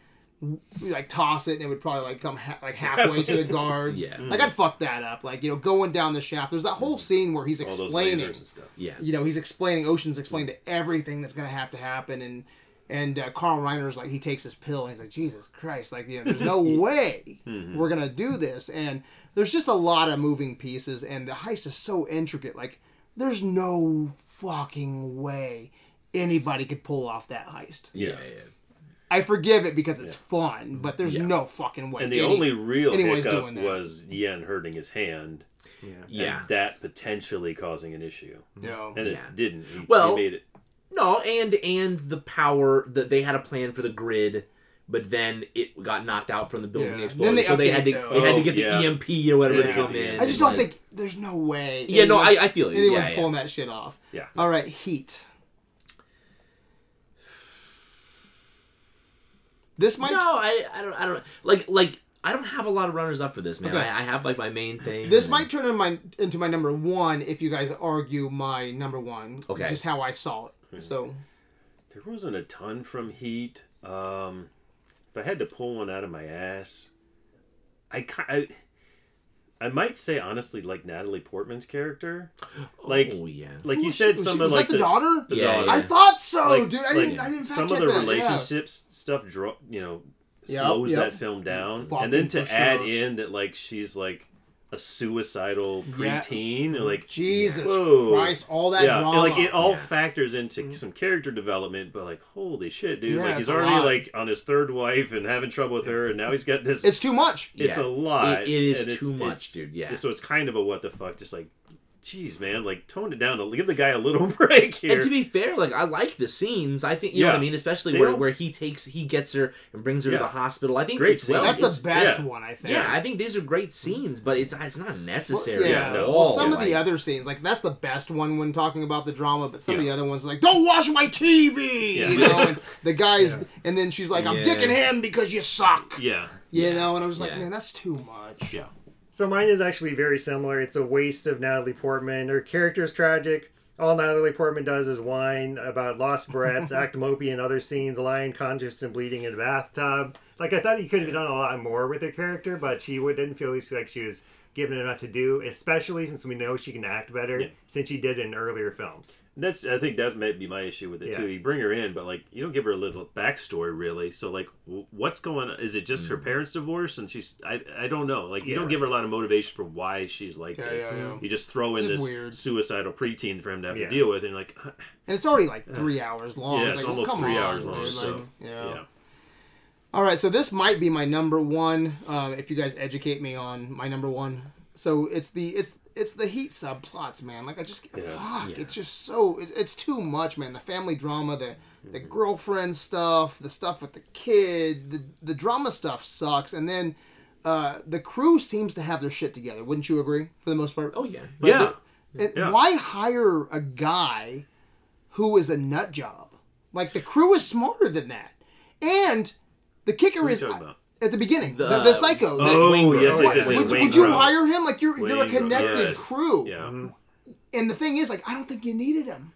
like toss it and it would probably like come ha- like halfway to the guards. Yeah. Like I'd fuck that up. Like you know going down the shaft. There's that whole scene where he's All those explaining and stuff. yeah. you know he's explaining ocean's explained to everything that's going to have to happen and and uh, carl reiner's like he takes his pill and he's like jesus christ like you know there's no way we're going to do this and there's just a lot of moving pieces and the heist is so intricate like there's no fucking way anybody could pull off that heist Yeah, Yeah. Yeah. i forgive it because it's fun but there's no fucking way And the any- only real anyone's hiccup was Yen hurting his hand. Yeah. And that potentially causing an issue. no. And it Yeah. didn't. He, Well- he made it. No, and and the power that they had a plan for the grid, but then it got knocked out from the building Yeah. exploded. They so they had to though. they had to Oh, get the oh, yeah. EMP or whatever to come in. i just don't like- think there's no way Yeah, no, I, I feel you. anyone's yeah, pulling yeah. that shit off Yeah. all right heat this might No, I, I don't I don't like like I don't have a lot of runners up for this man. Okay. I, I have like my main thing. This and- might turn in my, into my number one if you guys argue my number one. Okay. Just how I saw Hmm. it. So, There wasn't a ton from Heat. Um, if I had to pull one out of my ass, I, ki- I I might say honestly like Natalie Portman's character. Oh, like oh yeah. like you Was said she- some was of like that the, daughter? the Yeah, daughter. yeah. I thought so, Like- dude. I like, didn't. I didn't some of the that, yeah. relationships stuff dro- you know slows yep. that film down Fucking and then to for add sure. in that like she's like a suicidal Yeah. preteen like Jesus Whoa. Christ! All that yeah, drama. and, like it all Yeah. factors into mm-hmm. some character development, but like holy shit, dude! Yeah, like he's already like on his third wife and having trouble with her, and now he's got this. it's too much. it's Yeah. a lot. It- it is and it's- too much, it's- dude, yeah. So it's kind of a what the fuck, just like, jeez, man, like tone it down. To give the guy a little break here. And to be fair, like I like the scenes. I think you know what I mean, especially They where, don't- where he takes he gets her and brings her Yeah. to the hospital. I think Great it's well. That's it's- the best yeah. one, I think. Yeah, I think these are great scenes, but it's it's not necessary yeah. at no. all. Well, some of like- the other scenes, like that's the best one when talking about the drama, but some of the other ones, like "Don't watch my TV," Yeah. you know, and the guys, and then she's like, "I'm Yeah. dicking him because you suck," yeah, you know, and I was like, Yeah. "Man, that's too much." yeah, So mine is actually very similar. It's a waste of Natalie Portman. Her character is tragic. All Natalie Portman does is whine about lost breaths, act mopey in other scenes, lying conscious and bleeding in a bathtub. Like I thought you could have done a lot more with her character, but she didn't feel like she was given enough to do, especially since we know she can act better Yeah. since she did in earlier films. That's I think that might be my issue with it Yeah. too. You bring her in, but like you don't give her a little backstory really. So like, what's going? on? Is it just her mm. parents' divorce and she's? I I don't know. Like you Yeah. don't give her a lot of motivation for why she's like Yeah, this. yeah, yeah. You just throw in It's this just weird. suicidal preteen for him to have Yeah. to deal with, and you're like, And it's already like three hours long. Yeah, it's like, almost come three on, hours long, dude, so, like, yeah. Yeah. All right, so this might be my number one. Uh, if you guys educate me on my number one, so it's the it's it's the heat subplots, man. Like I just fuck, Yeah. it's just so it's, it's too much, man. The family drama, the the Mm-hmm. girlfriend stuff, the stuff with the kid, the the drama stuff sucks, and then. Uh, the crew seems to have their shit together. Wouldn't you agree? For the most part. Oh yeah. Like, Yeah. the- and Yeah. Why hire a guy who is a nut job? Like the crew is smarter than that. And the kicker What are you is talking about? at the beginning, the, The- the, psycho. that- Oh, Wayne yes, Grove. yes, yes, would, would you Grove. hire him? Like you're you're a connected yes. crew. Yeah. Mm-hmm. And the thing is, like, I don't think you needed him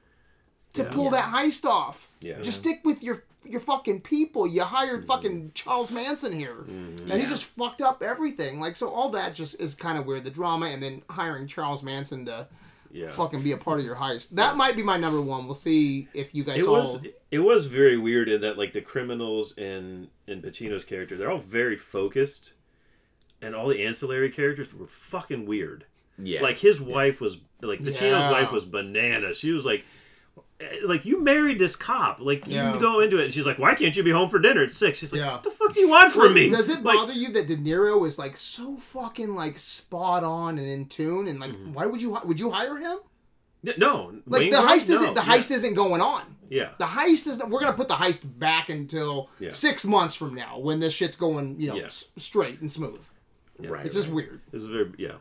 to Yeah. pull that heist off. Yeah. Just stick with your your fucking people. You hired mm-hmm. fucking Charles Manson here, mm-hmm. and he just fucked up everything. Like, so all that just is kind of weird. The drama, and then hiring Charles Manson to Yeah. fucking be a part of your heist. That might be my number one. We'll see if you guys It saw. was it was very weird in that like the criminals in in Pacino's character, they're all very focused, and all the ancillary characters were fucking weird. Yeah. Like his wife was like Pacino's Yeah. wife was banana. She was like. Like you married this cop, like Yeah. you go into it, and she's like, "Why can't you be home for dinner at 6? She's like, Yeah. "What the fuck do you want from me?" Does it Like, bother you that De Niro is like so fucking like spot on and in tune? And like, Mm-hmm. why would you would you hire him? no, Like Wayne the heist No. isn't the Yeah. heist isn't going on. Yeah, The heist is we're gonna put the heist back until Yeah. six months from now when this shit's going you know Yeah. s- straight and smooth. right. It's just weird It's very yeah,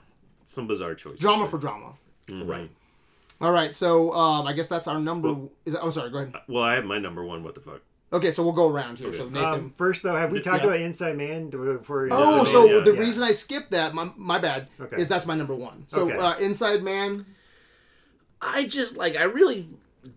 some bizarre choice. drama there. for drama. right. All right, so um, I guess that's our number. is that, oh, sorry. Go ahead. Well, I have my number one. What the fuck? Okay, so we'll go around here. So Nathan. Um, first, though, have we talked Yeah. about Inside Man? Before Oh, Yeah, so yeah, the yeah. reason I skipped that, my, my bad, Okay. is that's my number one. So Okay. uh, Inside Man, I just like I really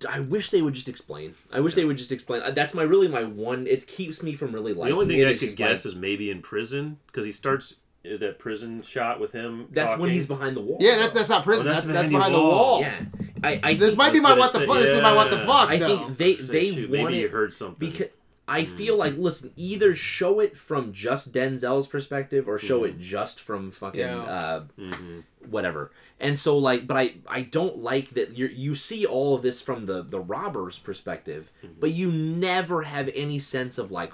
I wish they would just explain. I wish they would just explain. Uh, That's my really my one. It keeps me from really liking. The only thing it. I It's could guess like, is maybe in prison because he starts that prison shot with him. that's when he's behind the wall. yeah, that's that's not prison. Oh, that's that's that's behind behind the the wall. wall. Yeah, I. I This might be my what the fuck. said, This is my what the fuck. I though. think they So, they shoot, want maybe you heard something. because I hmm. feel like listen, either show it from just Denzel's perspective or show it hmm. just from fucking Yeah. uh, mm-hmm. whatever. And so like, but I I don't like that you you see all of this from the the robber's perspective, mm-hmm. but you never have any sense of like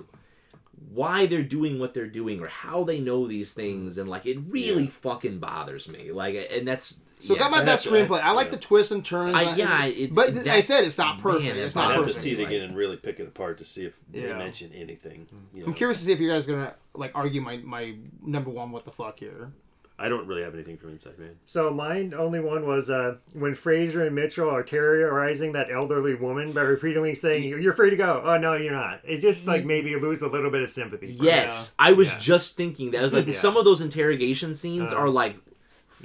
why they're doing what they're doing or how they know these things and like it really fucking bothers me like and that's So yeah, got my best screenplay. I like yeah. the twists and turns. I- yeah, and- it- but that- I said it's not perfect. that it's not. I'd not have to see it again and really pick it apart to see if Yeah. they mention anything. you know? I'm curious to see if you guys are gonna like argue my my number one. What the fuck here? I don't really have anything from Inside Man. So mine only one was uh, when Frazier and Mitchell are terrorizing that elderly woman by repeatedly saying, "You're free to go." Oh no, you're not. It just like maybe lose a little bit of sympathy. for Yes, I was Yeah. just thinking that. I was like, Yeah. some of those interrogation scenes Uh, are like,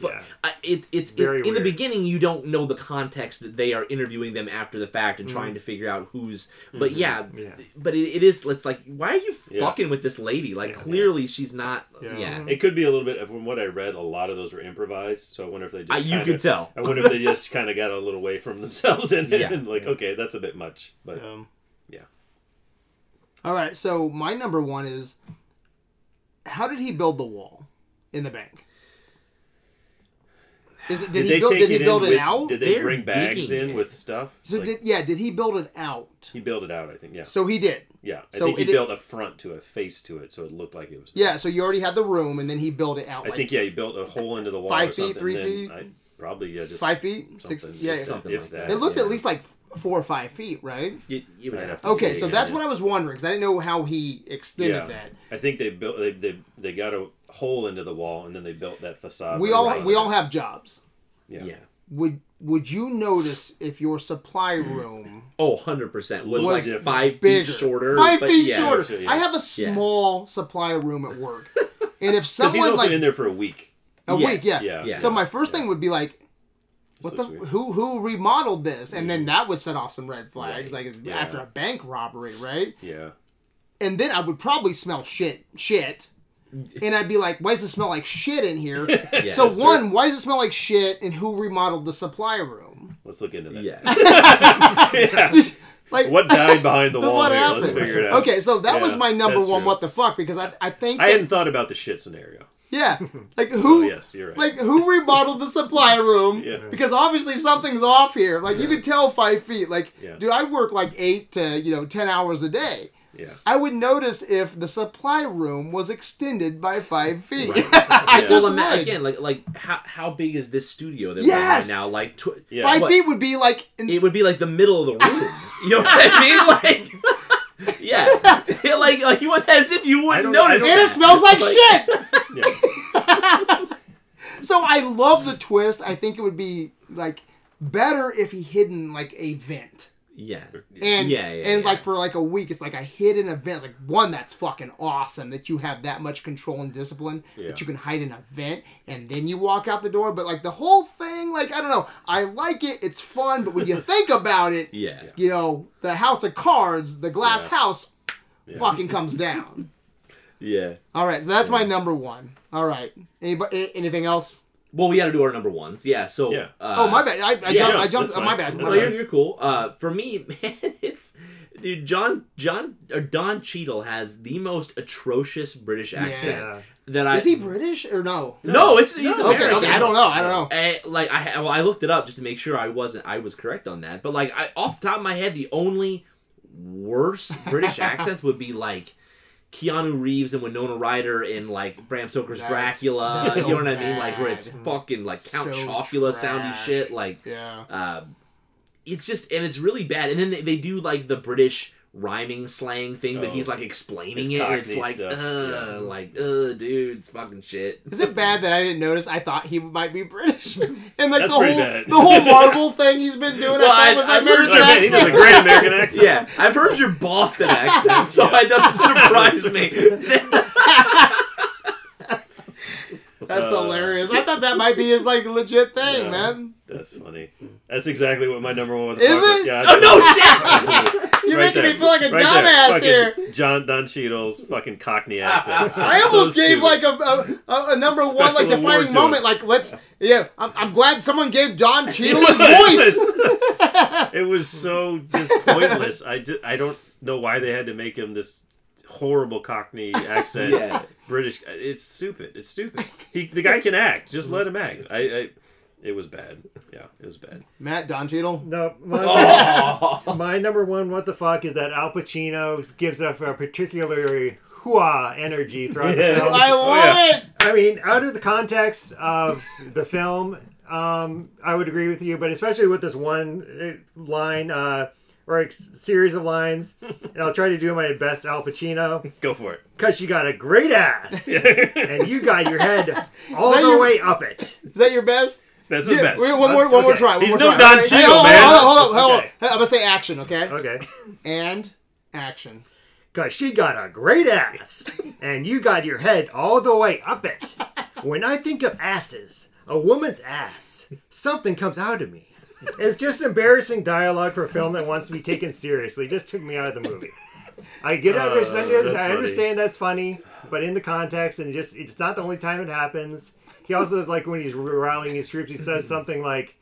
fu- yeah. I- it, it's Very it, in the beginning you don't know the context that they are interviewing them after the fact and trying to figure out who's. But yeah, Mm-hmm. Yeah. but it, it is. It's like, why are you Yeah. fucking with this lady? Like, Yeah. clearly she's not. Yeah. Yeah, It could be a little bit. From what I read, a lot of those were improvised. So I wonder if they just. I, you kinda- could tell. I wonder if they just kind of got a little away from themselves and, Yeah. and like, okay, that's a bit much. But Um, Yeah. All right, so my number one is how did he build the wall in the bank? Is it did, he build take did he it in build it with- out? Did they They're bring bags digging in it. with stuff? so Like, did yeah, did he build it out? he built it out. I think. Yeah. So he did. Yeah. I so think he it- built a front to a face to it, so it looked like it was. Yeah, so you already had the room and then he built it out I like think yeah, he built a hole into the wall. Five or feet, something, three feet? I, probably yeah, just five feet, six yeah. yeah. something if like that. that. It looked yeah. at least like four or five feet, right? You, you would have have to. to Okay, see so again, that's yeah. what I was wondering because I didn't know how he extended Yeah. that. I think they built they, they they got a hole into the wall and then they built that facade. We all we it. all have jobs. yeah. Yeah. Would would you notice if your supply room Oh, 100% was, Was like five bigger, feet shorter. five but feet yeah. shorter? sure, yeah. I have a small supply room at work, and if Because he's someone also like in there for a week. a Yeah, week, yeah. Yeah. Yeah. So my first thing would be like, what looks the weird. who who remodeled this? And then that would set off some red flags, Right. like Yeah. after a bank robbery, right? Yeah. And then I would probably smell shit, shit, and I'd be like, "Why does it smell like shit in here?" Yeah, so that's one, why does it smell like shit? And who remodeled the supply room? Let's look into that. Yeah. Just, like What died behind the wall what here? happened? Let's figure it out. Okay, so that was my number one. true. What the fuck? Because I I think I that- hadn't thought about the shit scenario. yeah, like Oh who yes, you're right. like who remodeled the supply room Yeah. because obviously something's off here like you could tell five feet like Yeah. dude i work like eight to you know ten hours a day yeah. i would notice if the supply room was extended by five feet Right. i Yeah. just well, ima- would. again, like like how how big is this studio that we're in right now? Like tw- Yeah. five what- feet would be like in, it would be like the middle of the room. You know what I mean? Like, yeah, Yeah, like like you want as if you wouldn't notice. don't- and it smells like Like- shit so i love the twist i think it would be like better if he hidden like a vent Yeah, and Yeah, yeah, and yeah. like for like a week it's like a hidden event like one that's fucking awesome that you have that much control and discipline Yeah. that you can hide in a vent and then you walk out the door but like the whole thing like i don't know i like it it's fun but when you think about it yeah. you know the house of cards the glass Yeah. house Yeah. fucking comes down yeah. all right so that's my number one all right anybody anything else Well, we got to do our number ones. Yeah. So. Yeah. Uh, oh my bad i, I yeah, jumped no, i jumped that's oh, my bad That's my No, bad. you're, you're cool. Uh, for me, man, it's dude. John John or Don Cheadle has the most atrocious British accent Yeah. that I. is he british or no No, it's he's okay American. okay okay, i don't know i don't know Eh, like I well, I looked it up just to make sure I wasn't I was correct on that. But like I, off the top of my head, the only worse British accents would be like Keanu Reeves and Winona Ryder in like Bram Stoker's That's- Dracula. that's you know what I mean? Like where it's fucking like Count So Chocula soundy shit. Like yeah uh, it's just and it's really bad. And then they, they do like the British rhyming slang thing, but Oh. he's like explaining it. It's like, stuff, uh, yeah. like, uh, dude, it's fucking shit. Is it bad that I didn't notice? I thought he might be British, and like That's the whole bad. the whole Marvel thing he's been doing. Well, I I- thought was I've American heard Oh, man, he a great American accent. Yeah, I've heard your Boston accent, so it doesn't surprise me. That's Uh, hilarious. I thought that might be his like legit thing, Yeah. man. That's funny. That's exactly what my number one was. Is it? Yeah. oh no, that's- shit! You're Right making me feel like a Right dumbass here. John Don Cheadle's fucking Cockney accent. I So almost gave stupid. like a, a, a, a number one like defining moment. it. Like let's yeah. I'm, I'm glad someone gave Don Cheadle his voice. it was so just pointless. I just, I don't know why they had to make him this horrible Cockney accent. Yeah. British. It's stupid. It's stupid. He, the guy can act. Just let him act. I, I it was bad. Yeah, it was bad. Matt Don Cheadle. No, my, Oh. my number one what the fuck is that Al Pacino gives off a particularly hooah energy throughout Yeah. the film. I love it. I mean, out of the context of the film, um, I would agree with you, but especially with this one uh, line uh, or a series of lines, and I'll try to do my best Al Pacino, Go for it. because you got a great ass, and you got your head all the your- way up it. Is that your best? That's the Yeah, best. wait, one more, one more try. One He's more no try. Don Hey, Cheadle, hold on, man. Hold on, hold on, hold on. Okay. I'm gonna say action, okay? Okay. And action. Because she got a great ass, and you got your head all the way up it. When I think of asses, a woman's ass, something comes out of me. It's just embarrassing dialogue for a film that wants to be taken seriously. It just took me out of the movie. I get it. Uh, understand, that's I funny. understand that's funny, but in the context, and just it's not the only time it happens. He also is like when he's rallying his troops, he says something like,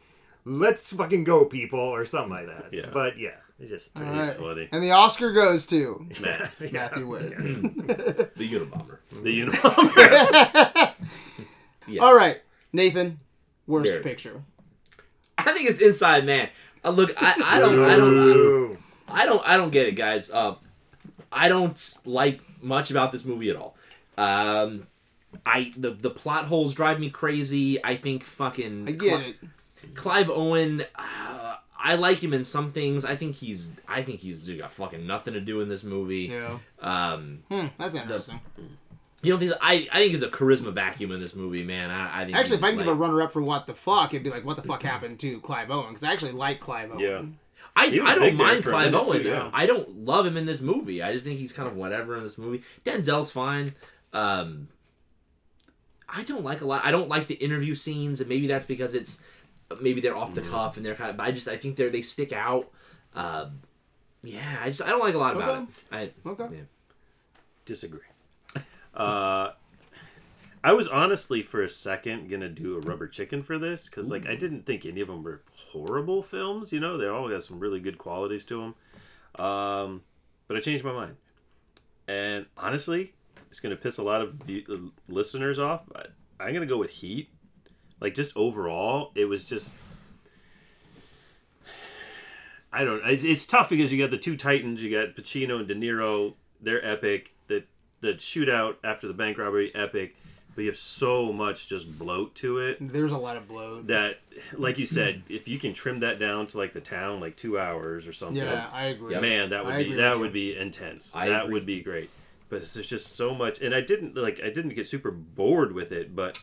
"Let's fucking go, people," or something like that. Yeah. But yeah, it just All He's right. funny. And the Oscar goes to Matt, Matthew Wood. the Unabomber. the Unabomber. Yeah. All right, Nathan. Worst There. picture. I think it's Inside Man. Uh, look, I, I don't, I don't, I don't, Ooh. I don't, I don't get it, guys. Uh, I don't like much about this movie at all. Um, I the the plot holes drive me crazy. I think fucking I get Cli- it. Clive Owen. Uh, I like him in some things. I think he's, I think he's got fucking nothing to do in this movie. Yeah. Um, Hmm, that's interesting. you don't think? I, I think there's a charisma vacuum in this movie, man. I, I think Actually, if I can like, give a runner up for what the fuck, it'd be like, what the fuck happened to Clive Owen? Because I actually like Clive Owen. Yeah. I, I don't mind Clive Owen. too, yeah. I don't love him in this movie. I just think he's kind of whatever in this movie. Denzel's fine. Um, I don't like a lot. I don't like the interview scenes, and maybe that's because it's maybe they're off the cuff and they're kind of. But I just I think they're they stick out. Um, yeah, I just I don't like a lot about Okay. it. I, Okay. yeah. Disagree. Uh, I was honestly for a second gonna do a rubber chicken for this because like I didn't think any of them were horrible films. You know, they all got some really good qualities to them. Um, but I changed my mind, and honestly, it's gonna piss a lot of view- uh, listeners off. But I'm gonna go with Heat. Like just overall, it was just. I don't. It's, it's tough because you got the two titans. You got Pacino and De Niro. They're epic. The the shootout after the bank robbery, epic. But you have so much just bloat to it There's a lot of bloat. that, like you said, if you can trim that down to like the town, like two hours or something, Yeah, I agree. man, that would I be that would you. be intense. I that agree. would be great. But there's just so much, and I didn't like I didn't get super bored with it, but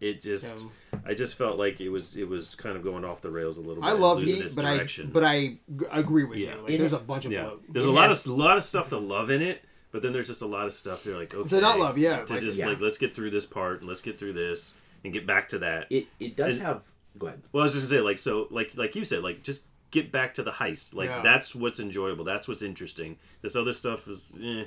it just Yeah. I just felt like it was it was kind of going off the rails a little bit. I love losing Heat, but direction. I but I g- agree with Yeah. you. Like, there's a bunch of yeah, there's It a lot has- of lot of stuff to love in it, but then there's just a lot of stuff you're like okay To not love, yeah, to like- just Yeah. like let's get through this part and let's get through this and get back to that. It it does And- have. Go ahead. Well, I was just gonna say, like, so, like, like you said, like, just get back to the heist. Like, Yeah. that's what's enjoyable. That's what's interesting. This other stuff is, eh.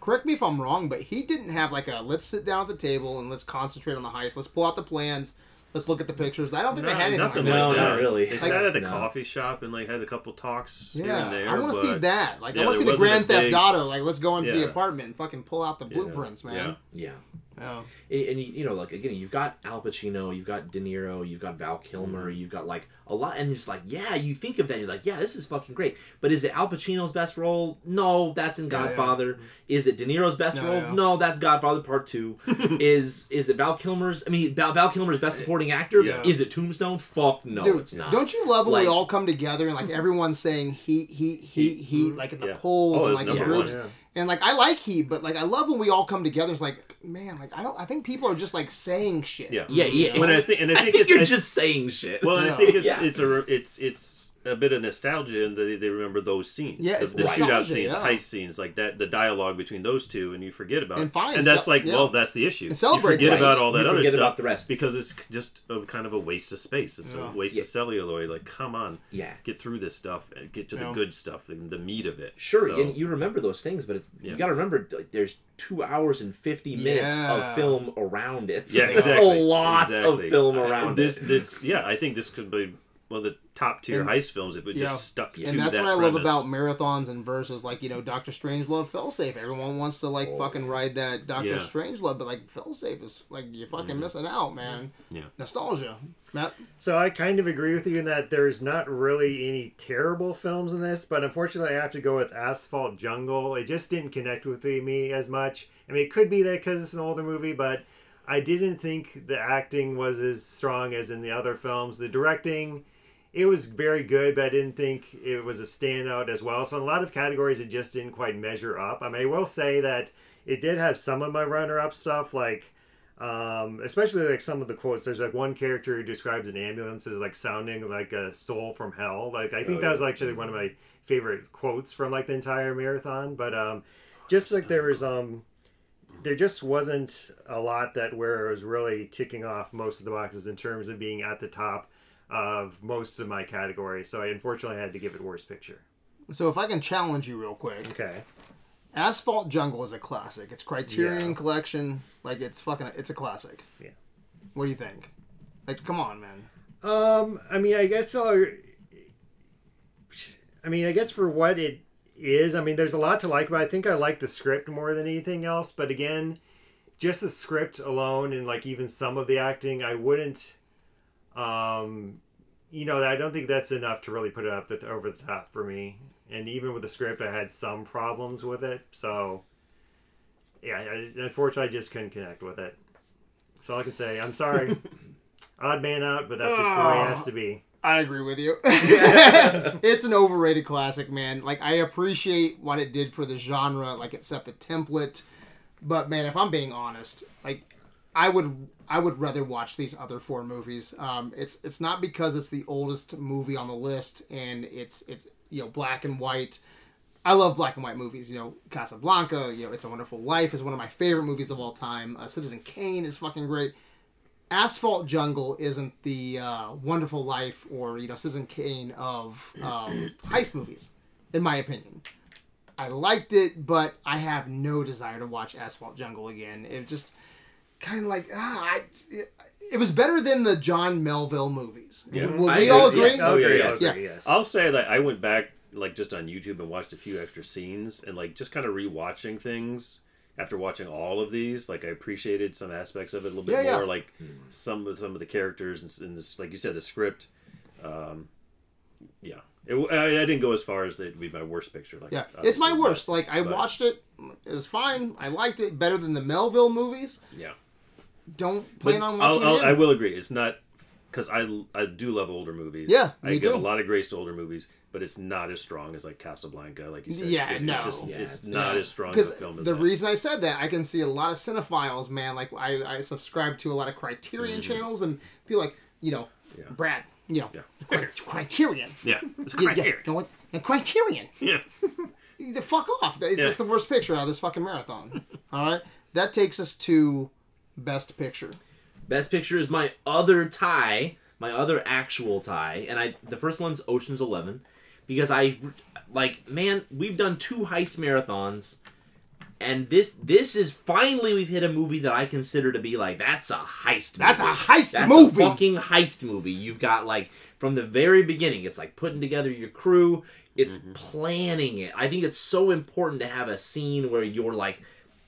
Correct me if I'm wrong, but he didn't have like a let's sit down at the table and let's concentrate on the heist. Let's pull out the plans. Let's look at the pictures. I don't think they had anything nothing like No, that. not really. They Like- sat at the no. coffee shop and like had a couple talks here Yeah, and there. I want to see that. Like, I want to see the Grand Theft big- Auto. Like, let's go into the apartment and fucking pull out the blueprints, Yeah. man. Yeah. Yeah. And, and you you know, like again, you've got Al Pacino, you've got De Niro, you've got Val Kilmer, Mm-hmm. you've got like a lot, and it's like, yeah, you think of that, you're like, yeah, this is fucking great. But is it Al Pacino's best role? No, that's in Yeah, yeah. Godfather. Is it De Niro's best No, role? yeah. No, that's Godfather Part Two. is is it Val Kilmer's? I mean, Val, Val Kilmer's best supporting actor? Is it Tombstone? Fuck no, Dude, it's not. don't you love when Like- we all come together and like everyone's saying he he he heat, like in the polls Oh, and like number groups. one. And like I like he, but like I love when we all come together. It's like, man, like I don't. I think people are just like saying shit. Yeah. yeah, yeah. When I it's- think, and I think, I think it's, you're it's- just saying shit. well, and Yeah. I think it's Yeah. it's a it's it's a bit of nostalgia, and they, they remember those scenes. Yeah, the, it's the shootout scenes, yeah. heist scenes, like that, the dialogue between those two, and you forget about. And it. fine, and that's ce- like, yeah. well, that's the issue. And celebrate you forget that. about all that You other forget stuff about the rest. because it's just a kind of a waste of space. It's Yeah. a waste Yeah. of celluloid. Like, come on, Yeah. get through this stuff and get to Yeah. the good stuff, the, the meat of it. Sure, So- and you remember those things, but it's Yeah. you got to remember there's two hours and fifty minutes Yeah. of film around it. Yeah, It's exactly. a lot exactly. of film And around this. it. This, yeah, I think this could be one of the top tier And- heist films if it Yeah. just stuck to And that's that what I love about marathons and verses like, you know, Doctor Strange Strangelove, Failsafe. Everyone wants to like fucking oh, ride that Doctor Yeah. Strangelove, but like Failsafe is like you're fucking mm-hmm. missing out, man. Yeah. Nostalgia. Matt So I kind of agree with you in that there's not really any terrible films in this, but unfortunately I have to go with Asphalt Jungle. It just didn't connect with me as much. I mean, it could be that because it's an older movie, but I didn't think the acting was as strong as in the other films. The directing, it was very good, but I didn't think it was a standout as well. So in a lot of categories, it just didn't quite measure up. I mean, I will say that it did have some of my runner-up stuff, like um, especially like some of the quotes. There's like one character who describes an ambulance as like sounding like a soul from hell. Like I think Oh, that yeah. was actually one of my favorite quotes from like the entire marathon. But um, just like there was um, there just wasn't a lot that where it was really ticking off most of the boxes in terms of being at the top of most of my categories. So I unfortunately had to give it worst picture. So if I can challenge you real quick, Okay. Asphalt Jungle is a classic. It's Criterion Yeah. Collection. Like it's fucking it's a classic. Yeah. What do you think? Like come on, man. Um, I mean, I guess I'll, I mean, I guess for what it is, I mean, there's a lot to like, but I think I like the script more than anything else. But again, just the script alone and like even some of the acting, I wouldn't, um, you know, I don't think that's enough to really put it up the, over the top for me. And even with the script, I had some problems with it. So, yeah, I, unfortunately, I just couldn't connect with it. That's all I can say. I'm sorry. Odd man out, but that's just the way it has to be. I agree with you. it's an overrated classic, man. Like I appreciate what it did for the genre, like it set the template. But man, if I'm being honest, like I would I would rather watch these other four movies. Um, it's it's not because it's the oldest movie on the list and it's it's you know black and white. I love black and white movies. You know, Casablanca. You know, It's a Wonderful Life is one of my favorite movies of all time. Uh, Citizen Kane is fucking great. Asphalt Jungle isn't the uh, Wonderful Life or you know Citizen Kane of um, heist movies, in my opinion. I liked it, but I have no desire to watch Asphalt Jungle again. It just kind of like ah, I, it, it was better than the John Melville movies. Yeah. Will I we all agree. agree? Yes. Oh, Okay, yes. okay, Yeah. yes. I'll say that I went back like just on YouTube and watched a few extra scenes and like just kind of rewatching things after watching all of these. Like I appreciated some aspects of it a little bit Yeah, yeah. more, like some of some of the characters and, and this, like you said, the script. Um, yeah, it, I, I didn't go as far as it'd be my worst picture. Like Yeah, it's my obviously, worst. Like I but- watched it, it was fine. I liked it better than the Melville movies. yeah. Don't But plan on watching I'll, I'll, it I will agree. It's not because I I do love older movies. Yeah, I me give too. a lot of grace to older movies, but it's not as strong as like Casablanca, like you said. Yeah, it's just, no. it's, just, Yeah, it's it's not not. as strong of a Because film as the that. reason I said that, I can see a lot of cinephiles, man. Like I, I subscribe to a lot of Criterion channels, and feel like you know, Mm-hmm. Yeah. Brad, you know, Yeah. Cri- Criterion. yeah, it's Yeah, yeah, Criterion. you know what? And Criterion. Yeah. You- Fuck off. It's Yeah. just the worst picture out of this fucking marathon. All right, that takes us to best picture. Best Picture is my other tie, my other actual tie, and I the first one's Ocean's Eleven, because I like man, we've done two heist marathons, and this this is finally we've hit a movie that I consider to be like that's a heist. That's movie. a heist That's movie. a fucking heist movie. You've got like from the very beginning, it's like putting together your crew. It's Mm-hmm. planning it. I think it's so important to have a scene where you're like,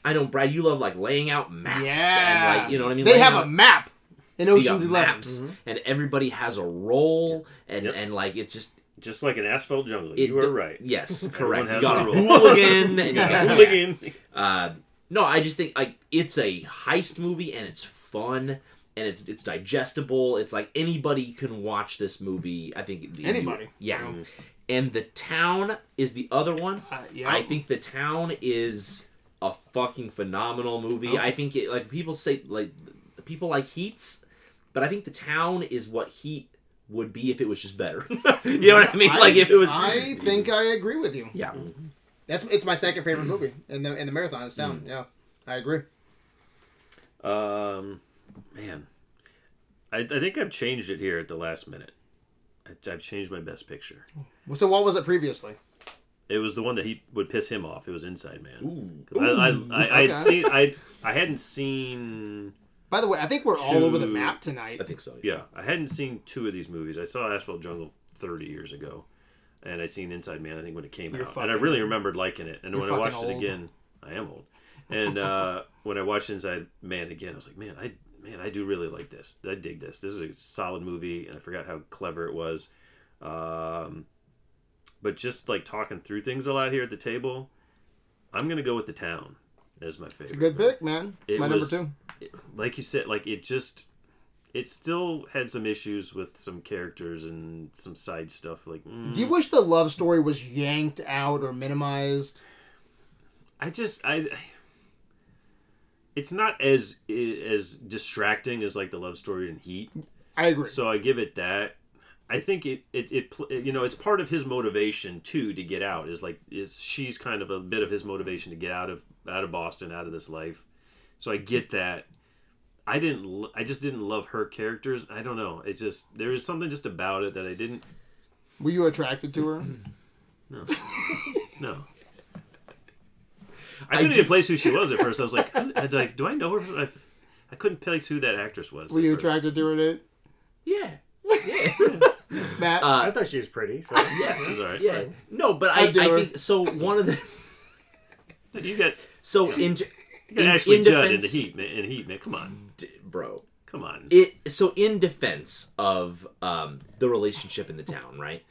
I know, Brad, you love like laying out maps Yeah, and like you know what I mean. They Laying have out- a map in Ocean's Eleven. maps, and everybody has a role, and Yep. and like it's just Just like an asphalt jungle. it, you are right. Yes, correct. You got a a role. hooligan, and you got Hooligan. Uh, no, I just think like it's a heist movie and it's fun and it's it's digestible. It's like anybody can watch this movie. I think if you- Anybody. yeah. Mm-hmm. And the town is the other one. Uh, yeah. I think the town is a fucking phenomenal movie. Oh. I think it like people say like people like Heats, but I think the town is what Heat would be if it was just better. you know what I mean? like if it was I think I agree with you. yeah. That's it's my second favorite movie in the in the marathon. It's down. Mm. Yeah, I agree. Um, man, I, I think I've changed it here at the last minute. I, I've changed my best picture. Well, So what was it previously? It was the one that he would piss him off. It was Inside Man. Ooh. 'Cause I, I, I, I'd Okay. seen. I, I hadn't seen. By the way, I think we're all over the Two- map tonight. I think so. Yeah, I hadn't seen two of these movies. I saw Asphalt Jungle 30 years ago, and I'd seen Inside Man. I think when it came You're out, and I really remembered liking it. And when I watched fucking it again, I am old. And uh, when I watched Inside Man again, I was like, man, I man, I do really like this. I dig this. This is a solid movie, and I forgot how clever it was. Um, but just like talking through things a lot here at the table, I'm gonna go with the town as my favorite. It's a good pick, man. It's It my was- number like you said, like it just it still had some issues with some characters and some side stuff. Like mm. Do you wish the love story was yanked out or minimized? I just I. It's not as as distracting as like the love story in Heat, I agree. so I give it that. I think it, it it you know it's part of his motivation too to get out is like is she's kind of a bit of his motivation to get out of out of Boston out of this life, so I get that. I didn't I just didn't love her characters. I don't know. It just there was something just about it that I didn't. Were you attracted to her? No, no. I couldn't even place who she was at first. I was like, I'd like, do I know her? I, I couldn't place who that actress was. Were you first. attracted to her, Nate? Yeah. Matt? Uh, I thought she was pretty. So Yeah. She's all right. Yeah. No, but I I, do I her. think so. One of the You got, so in, you got in, Ashley in Judd in the Heat, man. In Heat, man. Come on, D- bro. come on. It so in defense of um the relationship in the town, right?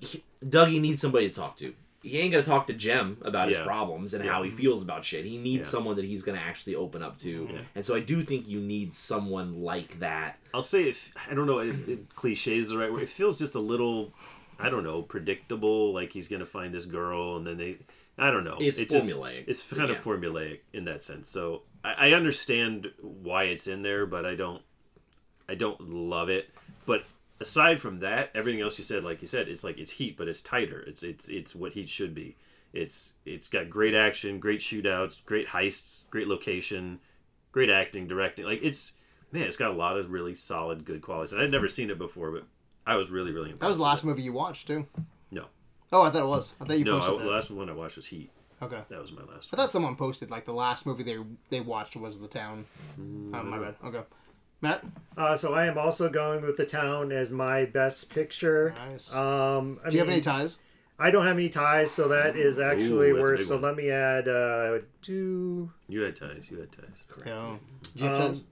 He, Dougie needs somebody to talk to. He ain't gonna talk to Jem about his problems and how he feels about shit. He needs Yeah. someone that he's gonna actually open up to, Yeah. and so I do think you need someone like that. I'll say if I don't know if, if cliche is the right word. It feels just a little, I don't know, predictable. Like he's gonna find this girl, and then they, I don't know. It's It just- formulaic. it's kind Yeah. of formulaic in that sense. So I, I understand why it's in there, but I don't, I don't love it. But aside from that, everything else you said, like you said, it's like it's heat, but it's tighter. It's it's it's what heat should be. It's it's got great action, great shootouts, great heists, great location, great acting, directing. Like it's man, it's got a lot of really solid, good qualities. And I'd never seen it before, but I was really, really impressed. That was the last movie you watched too. No, Oh, I thought it was. I thought you no. I, posted the last one I watched was Heat. Okay. That was my last. One. I one. thought someone posted like the last movie they they watched was The Town. Mm, oh my bad. Okay. Matt. Uh, so I am also going with the town as my best picture. Nice. Um, I Do you have any ties? I don't have any ties, so that is actually Ooh, that's a worse. big So one. let me add uh, two. You had ties. You had ties. Yeah. Do you have Um, ties?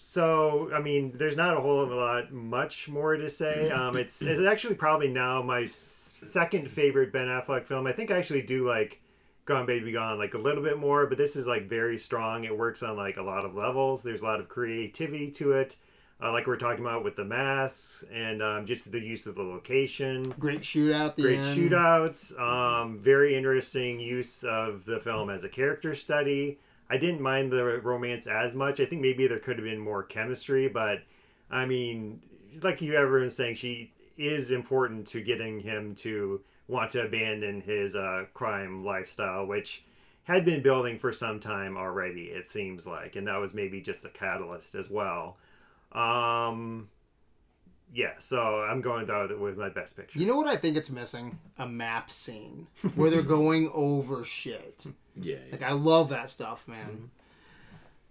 So I mean, there's not a whole lot much more to say. Um, it's it's actually probably now my s- second favorite Ben Affleck film. I think I actually do like Gone Baby Gone like a little bit more, but this is like very strong. It works on like a lot of levels. There's a lot of creativity to it. Uh, like we are talking about with the masks and um, just the use of the location. Great shootout. The Great end. shootouts. Um, very interesting use of the film as a character study. I didn't mind the romance as much. I think maybe there could have been more chemistry, but I mean, like you everyone's saying, she is important to getting him to want to abandon his uh, crime lifestyle, which had been building for some time already. It seems like, and that was maybe just a catalyst as well. Um, yeah, so I'm going though with my best picture. You know what I think it's missing? A map scene where they're going over shit. Yeah. Like I love that stuff, man.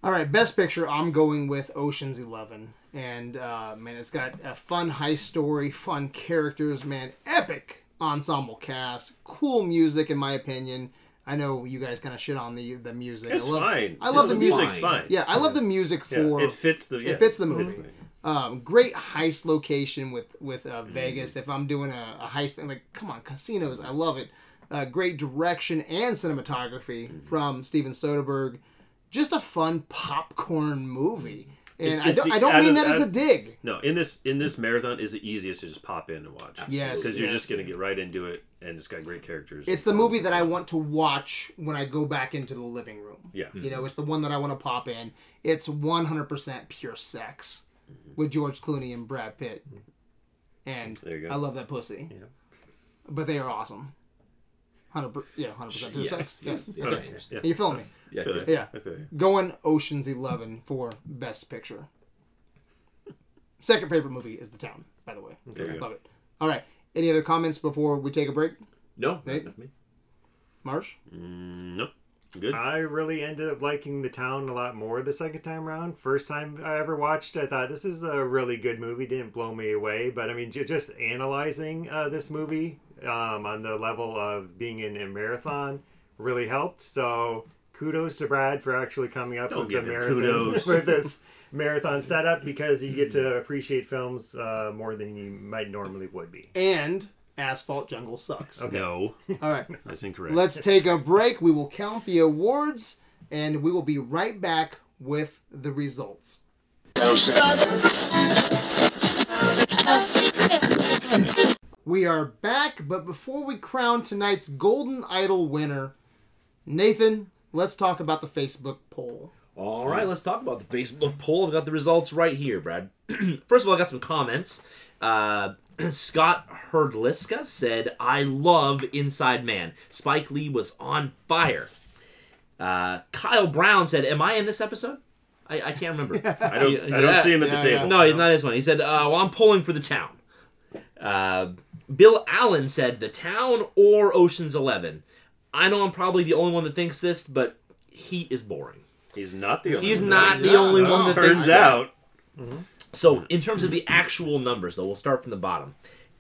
All right, best picture. I'm going with Ocean's Eleven, and uh, man, it's got a fun heist story, fun characters, man, epic ensemble cast, cool music, in my opinion. I know you guys kind of shit on the the music. It's I love, fine. I love It's- the music. music's fine. Yeah, I love the music for It fits the. Yeah, it fits the movie. fine. Um, great heist location with with uh, Mm-hmm. Vegas. If I'm doing a, a heist thing, like come on, casinos, I love it. Uh, great direction and cinematography Mm-hmm. from Steven Soderbergh. Just a fun popcorn movie, and It's- I don't, the- I don't mean of- that as a dig. No, in this in this marathon is the easiest to just pop in and watch. Yes, because you're yes. just gonna get right into it, and it's got great characters. It's the movie that I want to watch when I go back into the living room. Yeah. You mm-hmm. know, it's the one that I want to pop in. It's 100% pure sex mm-hmm. with George Clooney and Brad Pitt. Mm-hmm. And you go. I love that pussy. Yeah. But they are awesome. 100 yeah, 100% pure Yes, sex. Yes. yes, Okay. yes, yeah. You're feeling me. Yeah. I. Yeah. I. Going Ocean's 11 for best picture. Second favorite movie is The Town, by the way. There you. Love it. All right. Any other comments before we take a break? No, Nate? not me. Marsh? Mm, nope. Good. I really ended up liking The Town a lot more the second time around. First time I ever watched, I thought this is a really good movie. Didn't blow me away, but I mean, ju- just analyzing uh, this movie um, on the level of being in a marathon really helped. So kudos to Brad for actually coming up Don't with the marathon kudos. for this marathon setup because you get to appreciate films uh, more than you might normally would be. And Asphalt Jungle sucks. No, All right. that's incorrect. Let's take a break. We will count the awards and we will be right back with the results. We are back, but before we crown tonight's Golden Idol winner, Nathan, let's talk about the Facebook poll. All right, let's talk about the Facebook poll. I've got the results right here, Brad. First of all, I got some comments. Uh, Scott Herdliska said, "I love Inside Man. Spike Lee was on fire." Uh, Kyle Brown said, "Am I in this episode?" I, I can't remember. I don't. He- he I don't "Ah, see him at the yeah. table. No, he's not this one. He said, uh, "Well, I'm pulling for the town." Uh, Bill Allen said, "The town or Ocean's 11." I know I'm probably the only one that thinks this, but Heat is boring. He's not the only. He's one. not He's the only one that thinks Turns that. out. Mm-hmm. So, in terms of the actual numbers, though, we'll start from the bottom.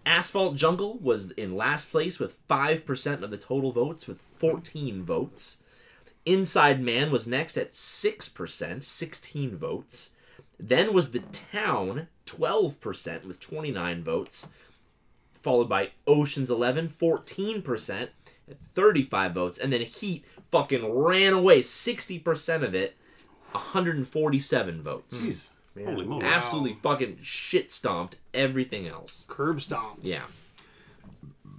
Asphalt Jungle was in last place with 5% of the total votes, with 14 votes. Inside Man was next at 6%, 16 votes. Then was The Town, 12%, with 29 votes. Followed by Ocean's 11, 14%, at 35 votes. And then Heat fucking ran away, 60% of it, 147 votes Jeez. Holy moly. absolutely fucking shit stomped everything else. Curb stomped. Yeah.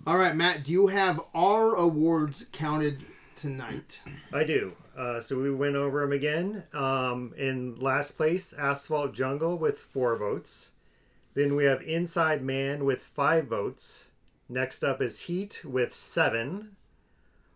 All right, Matt, do you have our awards counted tonight? I do. Uh, so we went over them again. Um, in last place, Asphalt Jungle with four votes. Then we have Inside Man with five votes. Next up is Heat with seven.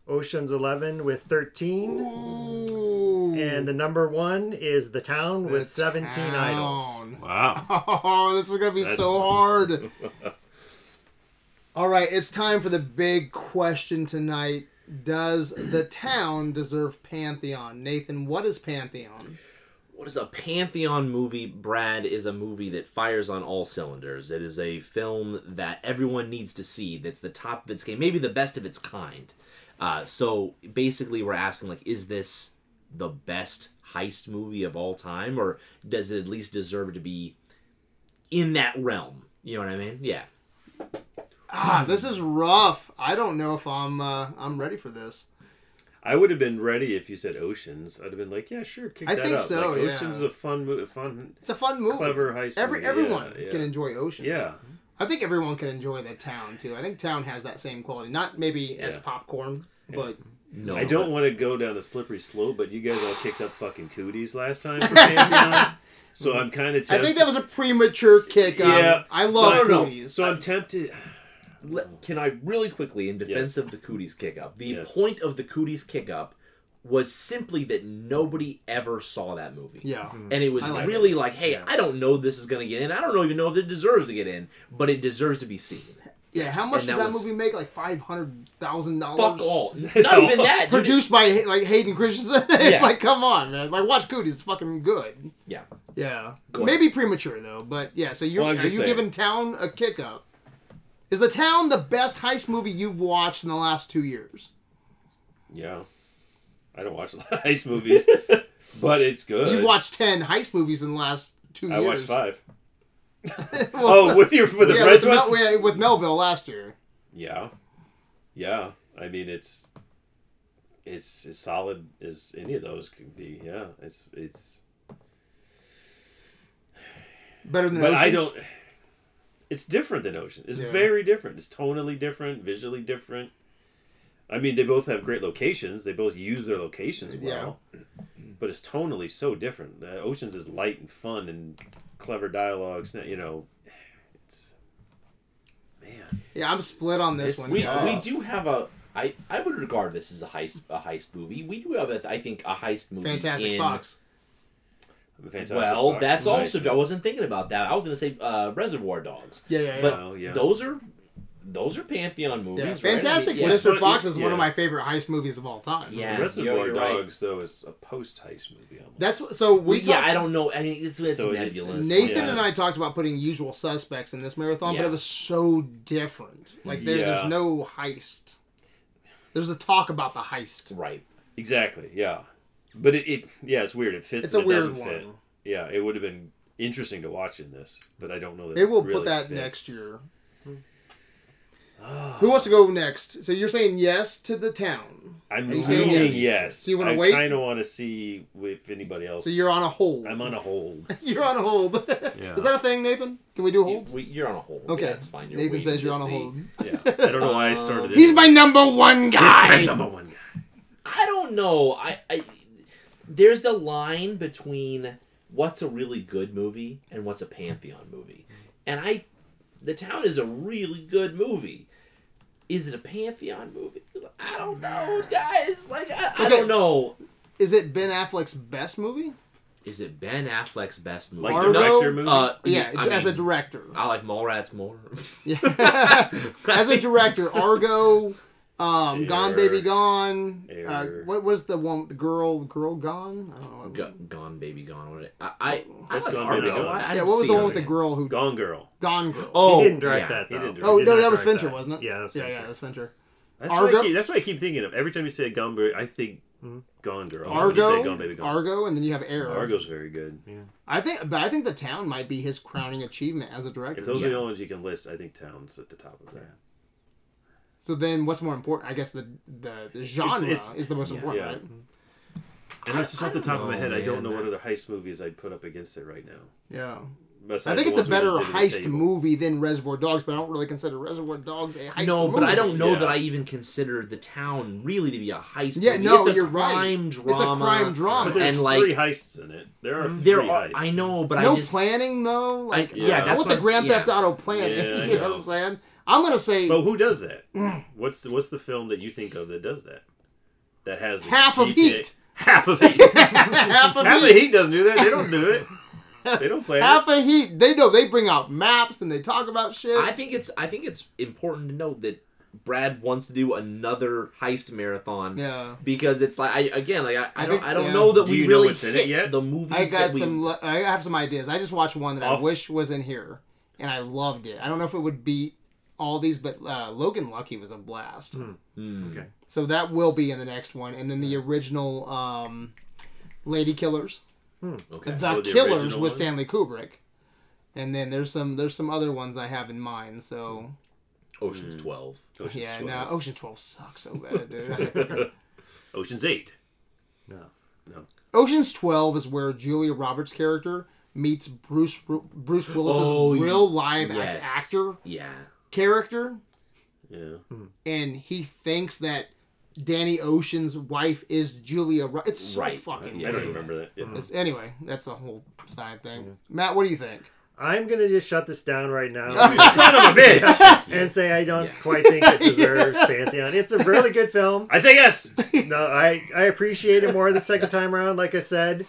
Ocean's Eleven with thirteen, Ooh. and the number one is The Town The with seventeen idols. Wow. Oh, this is gonna be so hard. All right, it's time for the big question tonight. Does the town deserve Pantheon? Nathan, what is Pantheon? What is a Pantheon movie? Brad is a movie that fires on all cylinders. It is a film that everyone needs to see. That's the top of its game, maybe the best of its kind. Uh, so basically, we're asking like, is this the best heist movie of all time, or does it at least deserve to be in that realm? You know what I mean? Yeah. Ah, this is rough. I don't know if I'm uh, I'm ready for this. I would have been ready if you said Oceans. I'd have been like, yeah, sure, kick I that think up. so, Like, yeah. Oceans is a fun, movie. fun. It's a fun movie. Clever heist Every movie. everyone Yeah, yeah. can enjoy Oceans. Yeah, I think everyone can enjoy the town too. I think town has that same quality. Not maybe as popcorn, but No, I don't want to go down a slippery slope, but you guys all kicked up fucking cooties last time for Pantheon, so I'm kind of I think that was a premature kick. Um, Yeah. I love So- no, no. cooties. so I'm tempted. Can I really quickly, in defense of the Cooties kick up, the Yes. point of the Cooties kick up was simply that nobody ever saw that movie. yeah. And it was like really like, hey, Yeah. I don't know this is going to get in. I don't even know if it deserves to get in, but it deserves to be seen. Yeah, how much did that that was- movie make? Like five hundred thousand dollars. Fuck dollars. all. Not even that. Produced by like Hayden Christensen. it's Yeah. like, come on, man. Like, watch Cooties. It's fucking good. Yeah. Yeah, Go maybe premature though, but yeah. So you're Well, are you saying. giving Town a kick up? Is the Town the best heist movie you've watched in the last two years? Yeah, I don't watch a lot of heist movies, but it's good. You've watched ten heist movies in the last two I years. watched five. Well, Oh, with your with the yeah, Reds with. Mel- with Melville last year. Yeah, yeah. I mean, it's it's as solid as any of those can be. Yeah, it's it's. Better than But I don't. It's different than Ocean. It's Yeah. very different. It's tonally different, visually different. I mean, they both have great locations. They both use their locations well. But it's tonally so different. Uh, Oceans is light and fun and clever dialogues. You know, it's man. Yeah, I'm split on this It's- one. We, guys. we do have a. I, I would regard this as a heist a heist movie. We do have a, I think a heist movie. Fantastic in, Fox. Fantastic Well, Fox that's nice. also. I wasn't thinking about that. I was going to say uh, Reservoir Dogs. Yeah, yeah, yeah. But Oh, yeah. those are those are Pantheon movies. yeah, right? fantastic. I mean, Yes. Mr. Fox is one of my favorite heist movies of all time. Yeah. the Reservoir you're right. Dogs though is a post heist movie. Almost. That's so we. We, yeah, talked- I don't know. I mean, it's, it's So it's- nebulous. Nathan Yeah. and I talked about putting Usual Suspects in this marathon, but it was so different. Like there, Yeah. there's no heist. There's a talk about the heist. Right. Exactly. Yeah. But it, it yeah, it's weird. It fits. It's a it weird doesn't one. Fit. Yeah, it would have been interesting to watch in this, but I don't know that. Maybe we'll really put that fits. next year. Who wants to go next? So you're saying yes to the town. I'm Are you saying leaning yes? yes. So you wanna wait? I wait? kind of want to see if anybody else. So you're on a hold. I'm on a hold. you're on a hold. Yeah. Is that a thing, Nathan? Can we do holds? We, you're on a hold. Okay. Yeah, that's fine. You're Nathan waiting says you're to on a see. hold. Yeah. I don't know why I started. it. He's my number one guy. my number one guy. I don't know. I, I there's the line between what's a really good movie and what's a pantheon movie, and I, the town is a really good movie. Is it a pantheon movie? I don't know, guys. Like I, I don't know. Is it Ben Affleck's best movie? Is it Ben Affleck's best movie? Like Argo? director movie. Uh, Yeah, I as a director. I like Mallrats more. Yeah. as a director, Argo, um, Gone Baby Gone. Uh, what was the one? The girl, girl gone. I don't know. Go, gone, baby, gone. What it- I, I, I What's like Gone, Baby, Gone? I, I yeah, what was the one with the girl who Gone Girl. Gone Girl? Oh, he didn't direct yeah. that. He didn't Direct, Oh He no, that was Fincher, that. wasn't it? Yeah, that's yeah, Fincher. yeah, that's Fincher. That's what, I Argo? keep, that's what I keep thinking of. Every time you say Gone Baby, I think Gone Girl. When you say Argo, Gone Baby, Gone. Argo, and then you have Arrow. Argo's very good. Yeah, I think, but I think the town might be his crowning achievement as a director. If those are the only ones you can list, I think Town's at the top of that. So then, what's more important? I guess the the, the genre it's- is the most yeah. important, Yeah. right? And that's just off the top of my know, head. I don't know man. what other heist movies I'd put up against it right now. Yeah. Besides I think it's a better just did at the heist movie than Reservoir Dogs, but I don't really consider Reservoir Dogs a heist no, movie. but I don't know Yeah. that I even consider the town really to be a heist. Yeah, movie. no, it's a you're right. crime It's a drama. crime drama. But there's and like three heists in it. There are there three are. heists. I know, but no I just planning though. Like, yeah, Yeah. I that's want what the I'm- Grand yeah. Theft Auto planning. Yeah, you know what. I'm saying? I'm gonna say But who does that? What's the, what's the film that you think of that does that? that has a Half of GTA Heat. Half of Heat. half of Half Heat. Heat doesn't do that. They don't do it. They don't play Half it. of Heat. They know they bring out maps and they talk about shit. I think it's I think it's important to note that Brad wants to do another heist marathon. yeah. Because it's like I again like I, I, I don't think- I don't yeah. know that Do we you know really what's in hit it yet? the movies I that got we some. li- I have some ideas. I just watched one that I wish was in here, and I loved it. I don't know if it would beat all these, but uh, Logan Lucky was a blast. Hmm. Okay. So that will be in the next one, and then the original um, Lady Killers, okay. the So the Killers original with ones? Stanley Kubrick, and then there's some there's some other ones I have in mind. So Ocean's Twelve. Ocean's yeah, 12. no, Ocean Twelve sucks so bad, dude. Ocean's Eight. No. No. Ocean's Twelve is where Julia Roberts' character meets Bruce Bruce Willis's Oh, real live Yes. actor Yeah. Character, Yeah. and he thinks that Danny Ocean's wife is Julia. Ro- it's so Right. fucking. Yeah, I don't weird. remember that. Yeah. It's, anyway, that's a whole side thing. Matt, what do you think? I'm gonna just shut this down right now Son of a bitch! and say I don't Yeah. quite think it deserves Pantheon. It's a really good film. I say yes. No, I I appreciate it more the second time around. Like I said,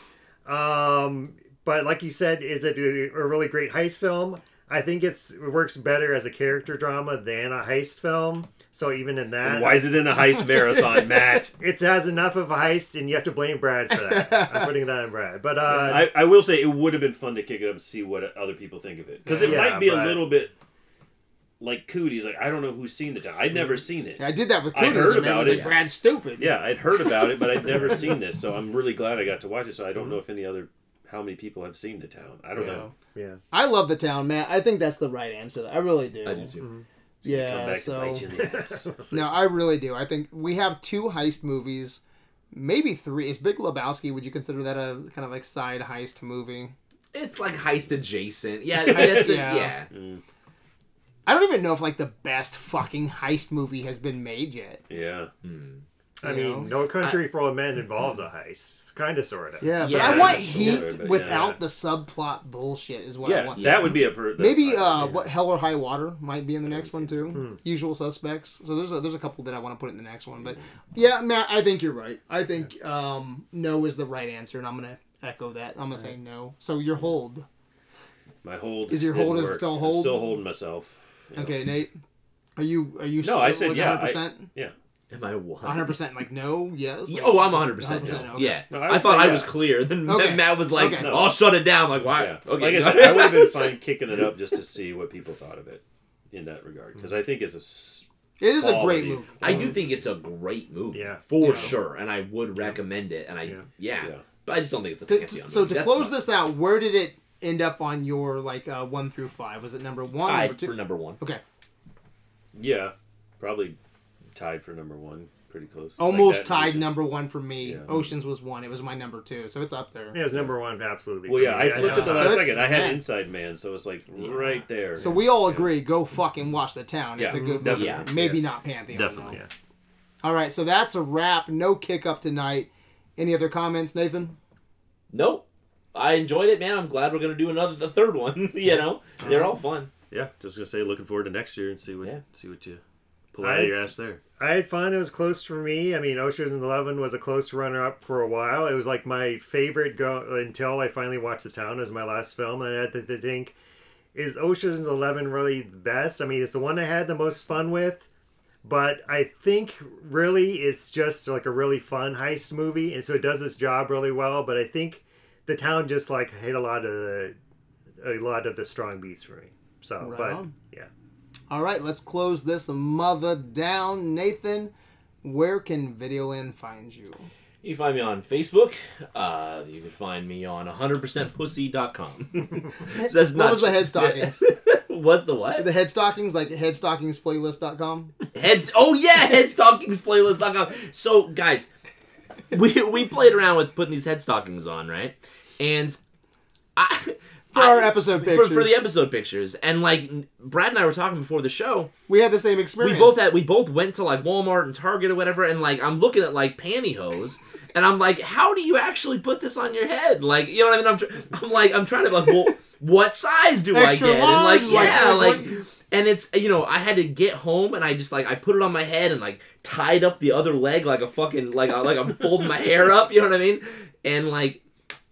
um, but like you said, is it a, a really great heist film? I think it's it works better as a character drama than a heist film. So even in that, And why is it in a heist marathon, Matt? it has enough of a heist, and you have to blame Brad for that. I'm putting that on Brad. But uh, I, I will say it would have been fun to kick it up and see what other people think of it because it Yeah, might be a little bit like Cooties. Like I don't know who's seen the town. I'd never seen it. I did that with I Cooties. heard and about was it. Like, Brad's stupid. Yeah, I'd heard about it, but I'd never seen this. So I'm really glad I got to watch it. So I don't know if any other how many people have seen the town. I don't Yeah. know. yeah, I love the town, man. I think that's the right answer. I really do. I do too. Mm-hmm. Come Yeah. back to So bite you in the ass. no, I really do. I think we have two heist movies, maybe three. Is Big Lebowski? Would you consider that a kind of like side heist movie? It's like heist adjacent. Yeah, that's the, Yeah. yeah. Mm. I don't even know if like the best fucking heist movie has been made yet. Yeah. Hmm. I You mean, know? No Country for Old Men involves a heist, kind of, sort of. Yeah, but Yeah, I want sort Heat of, without yeah. the subplot bullshit. Is what I Yeah, want. that would be a per- Maybe that- uh, what Hell or High Water might be in the next one too. Hmm. Usual Suspects. So there's a, there's a couple that I want to put in the next one. But yeah, Matt, I think you're right. I think um, no is the right answer, and I'm gonna echo that. I'm gonna say no. So your hold. my hold Is your didn't hold is work. still I'm hold? still holding myself. Yeah. Okay, Nate. Are you are you No, I said yeah, I- 100 percent Yeah. Am I one? 100 percent like no yes Like, Oh, I'm 100 percent 100%, no. okay. Yeah, No, I I, thought say I yeah. was clear. Then Okay. Matt was like, Okay. "I'll shut it down." Like, why? Yeah. Okay, Like I go said, I would have been fine kicking it up just to see what people thought of it in that regard because I think it's a s- It is a great Quality. movie. I do think it's a great movie, Yeah. for Yeah. sure, and I would recommend it. And I, yeah, Yeah. Yeah. but I just don't think it's a To- pantheon. so movie. to That's close fine. this out, where did it end up on your like uh, one through five? Was it number one? number two? for number one. Okay, yeah, probably tied for number one, pretty close. almost Like that tied Ocean's- number one for me. Yeah. Oceans was one. It was my number two, so it's up there. Yeah, it was number one, absolutely. Well, yeah, me. I flipped it the last it's- second. I had yeah. Inside Man, so it's like right there. So we all agree, go fucking watch the town. It's Yeah, a good movie. Yeah. Maybe Yes. not Pantheon. Definitely. though. Yeah. All right, so that's a wrap. No kick up tonight. Any other comments, Nathan? Nope. I enjoyed it, man. I'm glad we're gonna do another, the third one. you know, they're all fun. yeah, just gonna say, looking forward to next year and see what Yeah. see what you pull out of your I've- ass there. I had fun. It was close for me. I mean, Ocean's Eleven was a close runner-up for a while. It was like my favorite go until I finally watched The Town as my last film, and I had to, to think, is Ocean's Eleven really the best? I mean, it's the one I had the most fun with, but I think really it's just like a really fun heist movie, and so it does its job really well. But I think The Town just like hit a lot of the, a lot of the strong beats for me. So, Right but on. yeah. All right, let's close this mother down. Nathan, where can Videoland find you? You find me on Facebook. Uh, you can find me on 100percentpussy.com. so that's What not was the head stockings? What's the what? the head stockings, like headstockingsplaylist.com? Heads. Oh yeah, headstockingsplaylist.com. So guys, we we played around with putting these head stockings on, right? And I For our episode pictures. for the episode pictures, and like Brad and I were talking before the show. we had the same experience. We both had we both went to like Walmart and Target or whatever, and like I'm looking at like pantyhose, and I'm like, how do you actually put this on your head? Like, you know what I mean? I'm, tr- I'm like, I'm trying to like, well, what size do Extra I get? large, and like, like, yeah, like, like, what- and it's you know I had to get home and I just like I put it on my head and like tied up the other leg like a fucking like like I'm folding my hair up. You know what I mean? And like.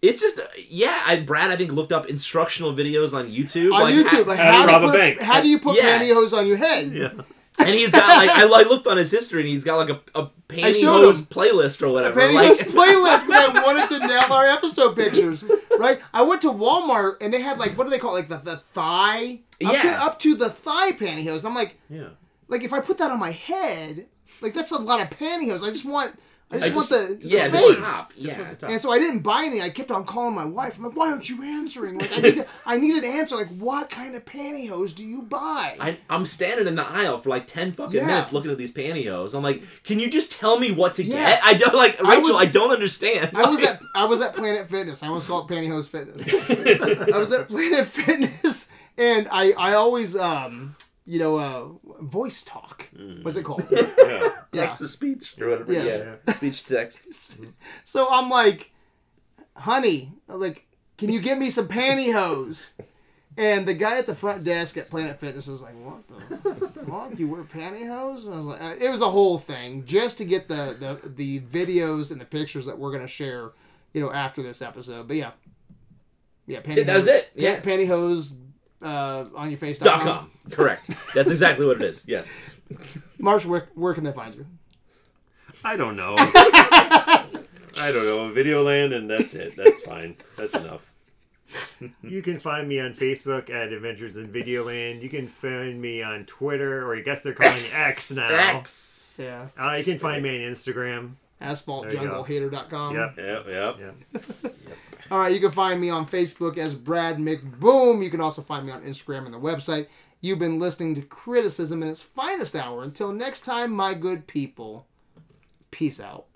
It's just yeah. I Brad I think looked up instructional videos on YouTube. on like, YouTube, like how to how, rob to a put, bank. how do you put Yeah. pantyhose on your head? Yeah. and he's got like I, I looked on his history and he's got like a, showed pantyhose playlist or whatever. pantyhose like, playlist because I wanted to nail our episode pictures. Right? I went to Walmart and they had like what do they call it? like the, the thigh? Up Yeah. To, up to the thigh pantyhose. I'm like, Yeah. like if I put that on my head, like that's a lot of pantyhose. I just want, I just I want just- the, the yeah, the face. top. Just Yeah. with the top. And so I didn't buy any. I kept on calling my wife. I'm like, why aren't you answering? Like I need, to, I need an answer. Like what kind of pantyhose do you buy? I, I'm standing in the aisle for like ten fucking Yeah. minutes looking at these pantyhose. I'm like, can you just tell me what to Yeah. get? I don't like I Rachel. I, was- don't understand. I was at I was at Planet Fitness. I almost called it Pantyhose Fitness. I was at Planet Fitness, and I I always um you know uh voice talk. What's it called? Yeah. Yeah. text to speech or whatever. Yes. Yeah, speech text. So I'm like, honey, like, can you give me some pantyhose? And the guy at the front desk at Planet Fitness was like, "What the fuck? You wear pantyhose?" And I was like, uh, "It was a whole thing just to get the the, the videos and the pictures that we're gonna share, you know, after this episode." But yeah, yeah, pantyhose. that was it, yeah. pantyhose uh, on your face. Dot com. Correct. That's exactly what it is. Yes. Marsh, where, where can they find you? I don't know. I don't know. Videoland, and that's it. That's fine. That's enough. You can find me on Facebook at Adventures in Videoland. You can find me on Twitter, or I guess they're calling it X now. X. Yeah, Uh, you can find me on Instagram. asphaltjunglehater.com. Yep. Yep. Yep. Yeah. All right, you can find me on Facebook as Brad McBoom. You can also find me on Instagram and the website. You've been listening to Criticism in its finest hour. Until next time, my good people, peace out.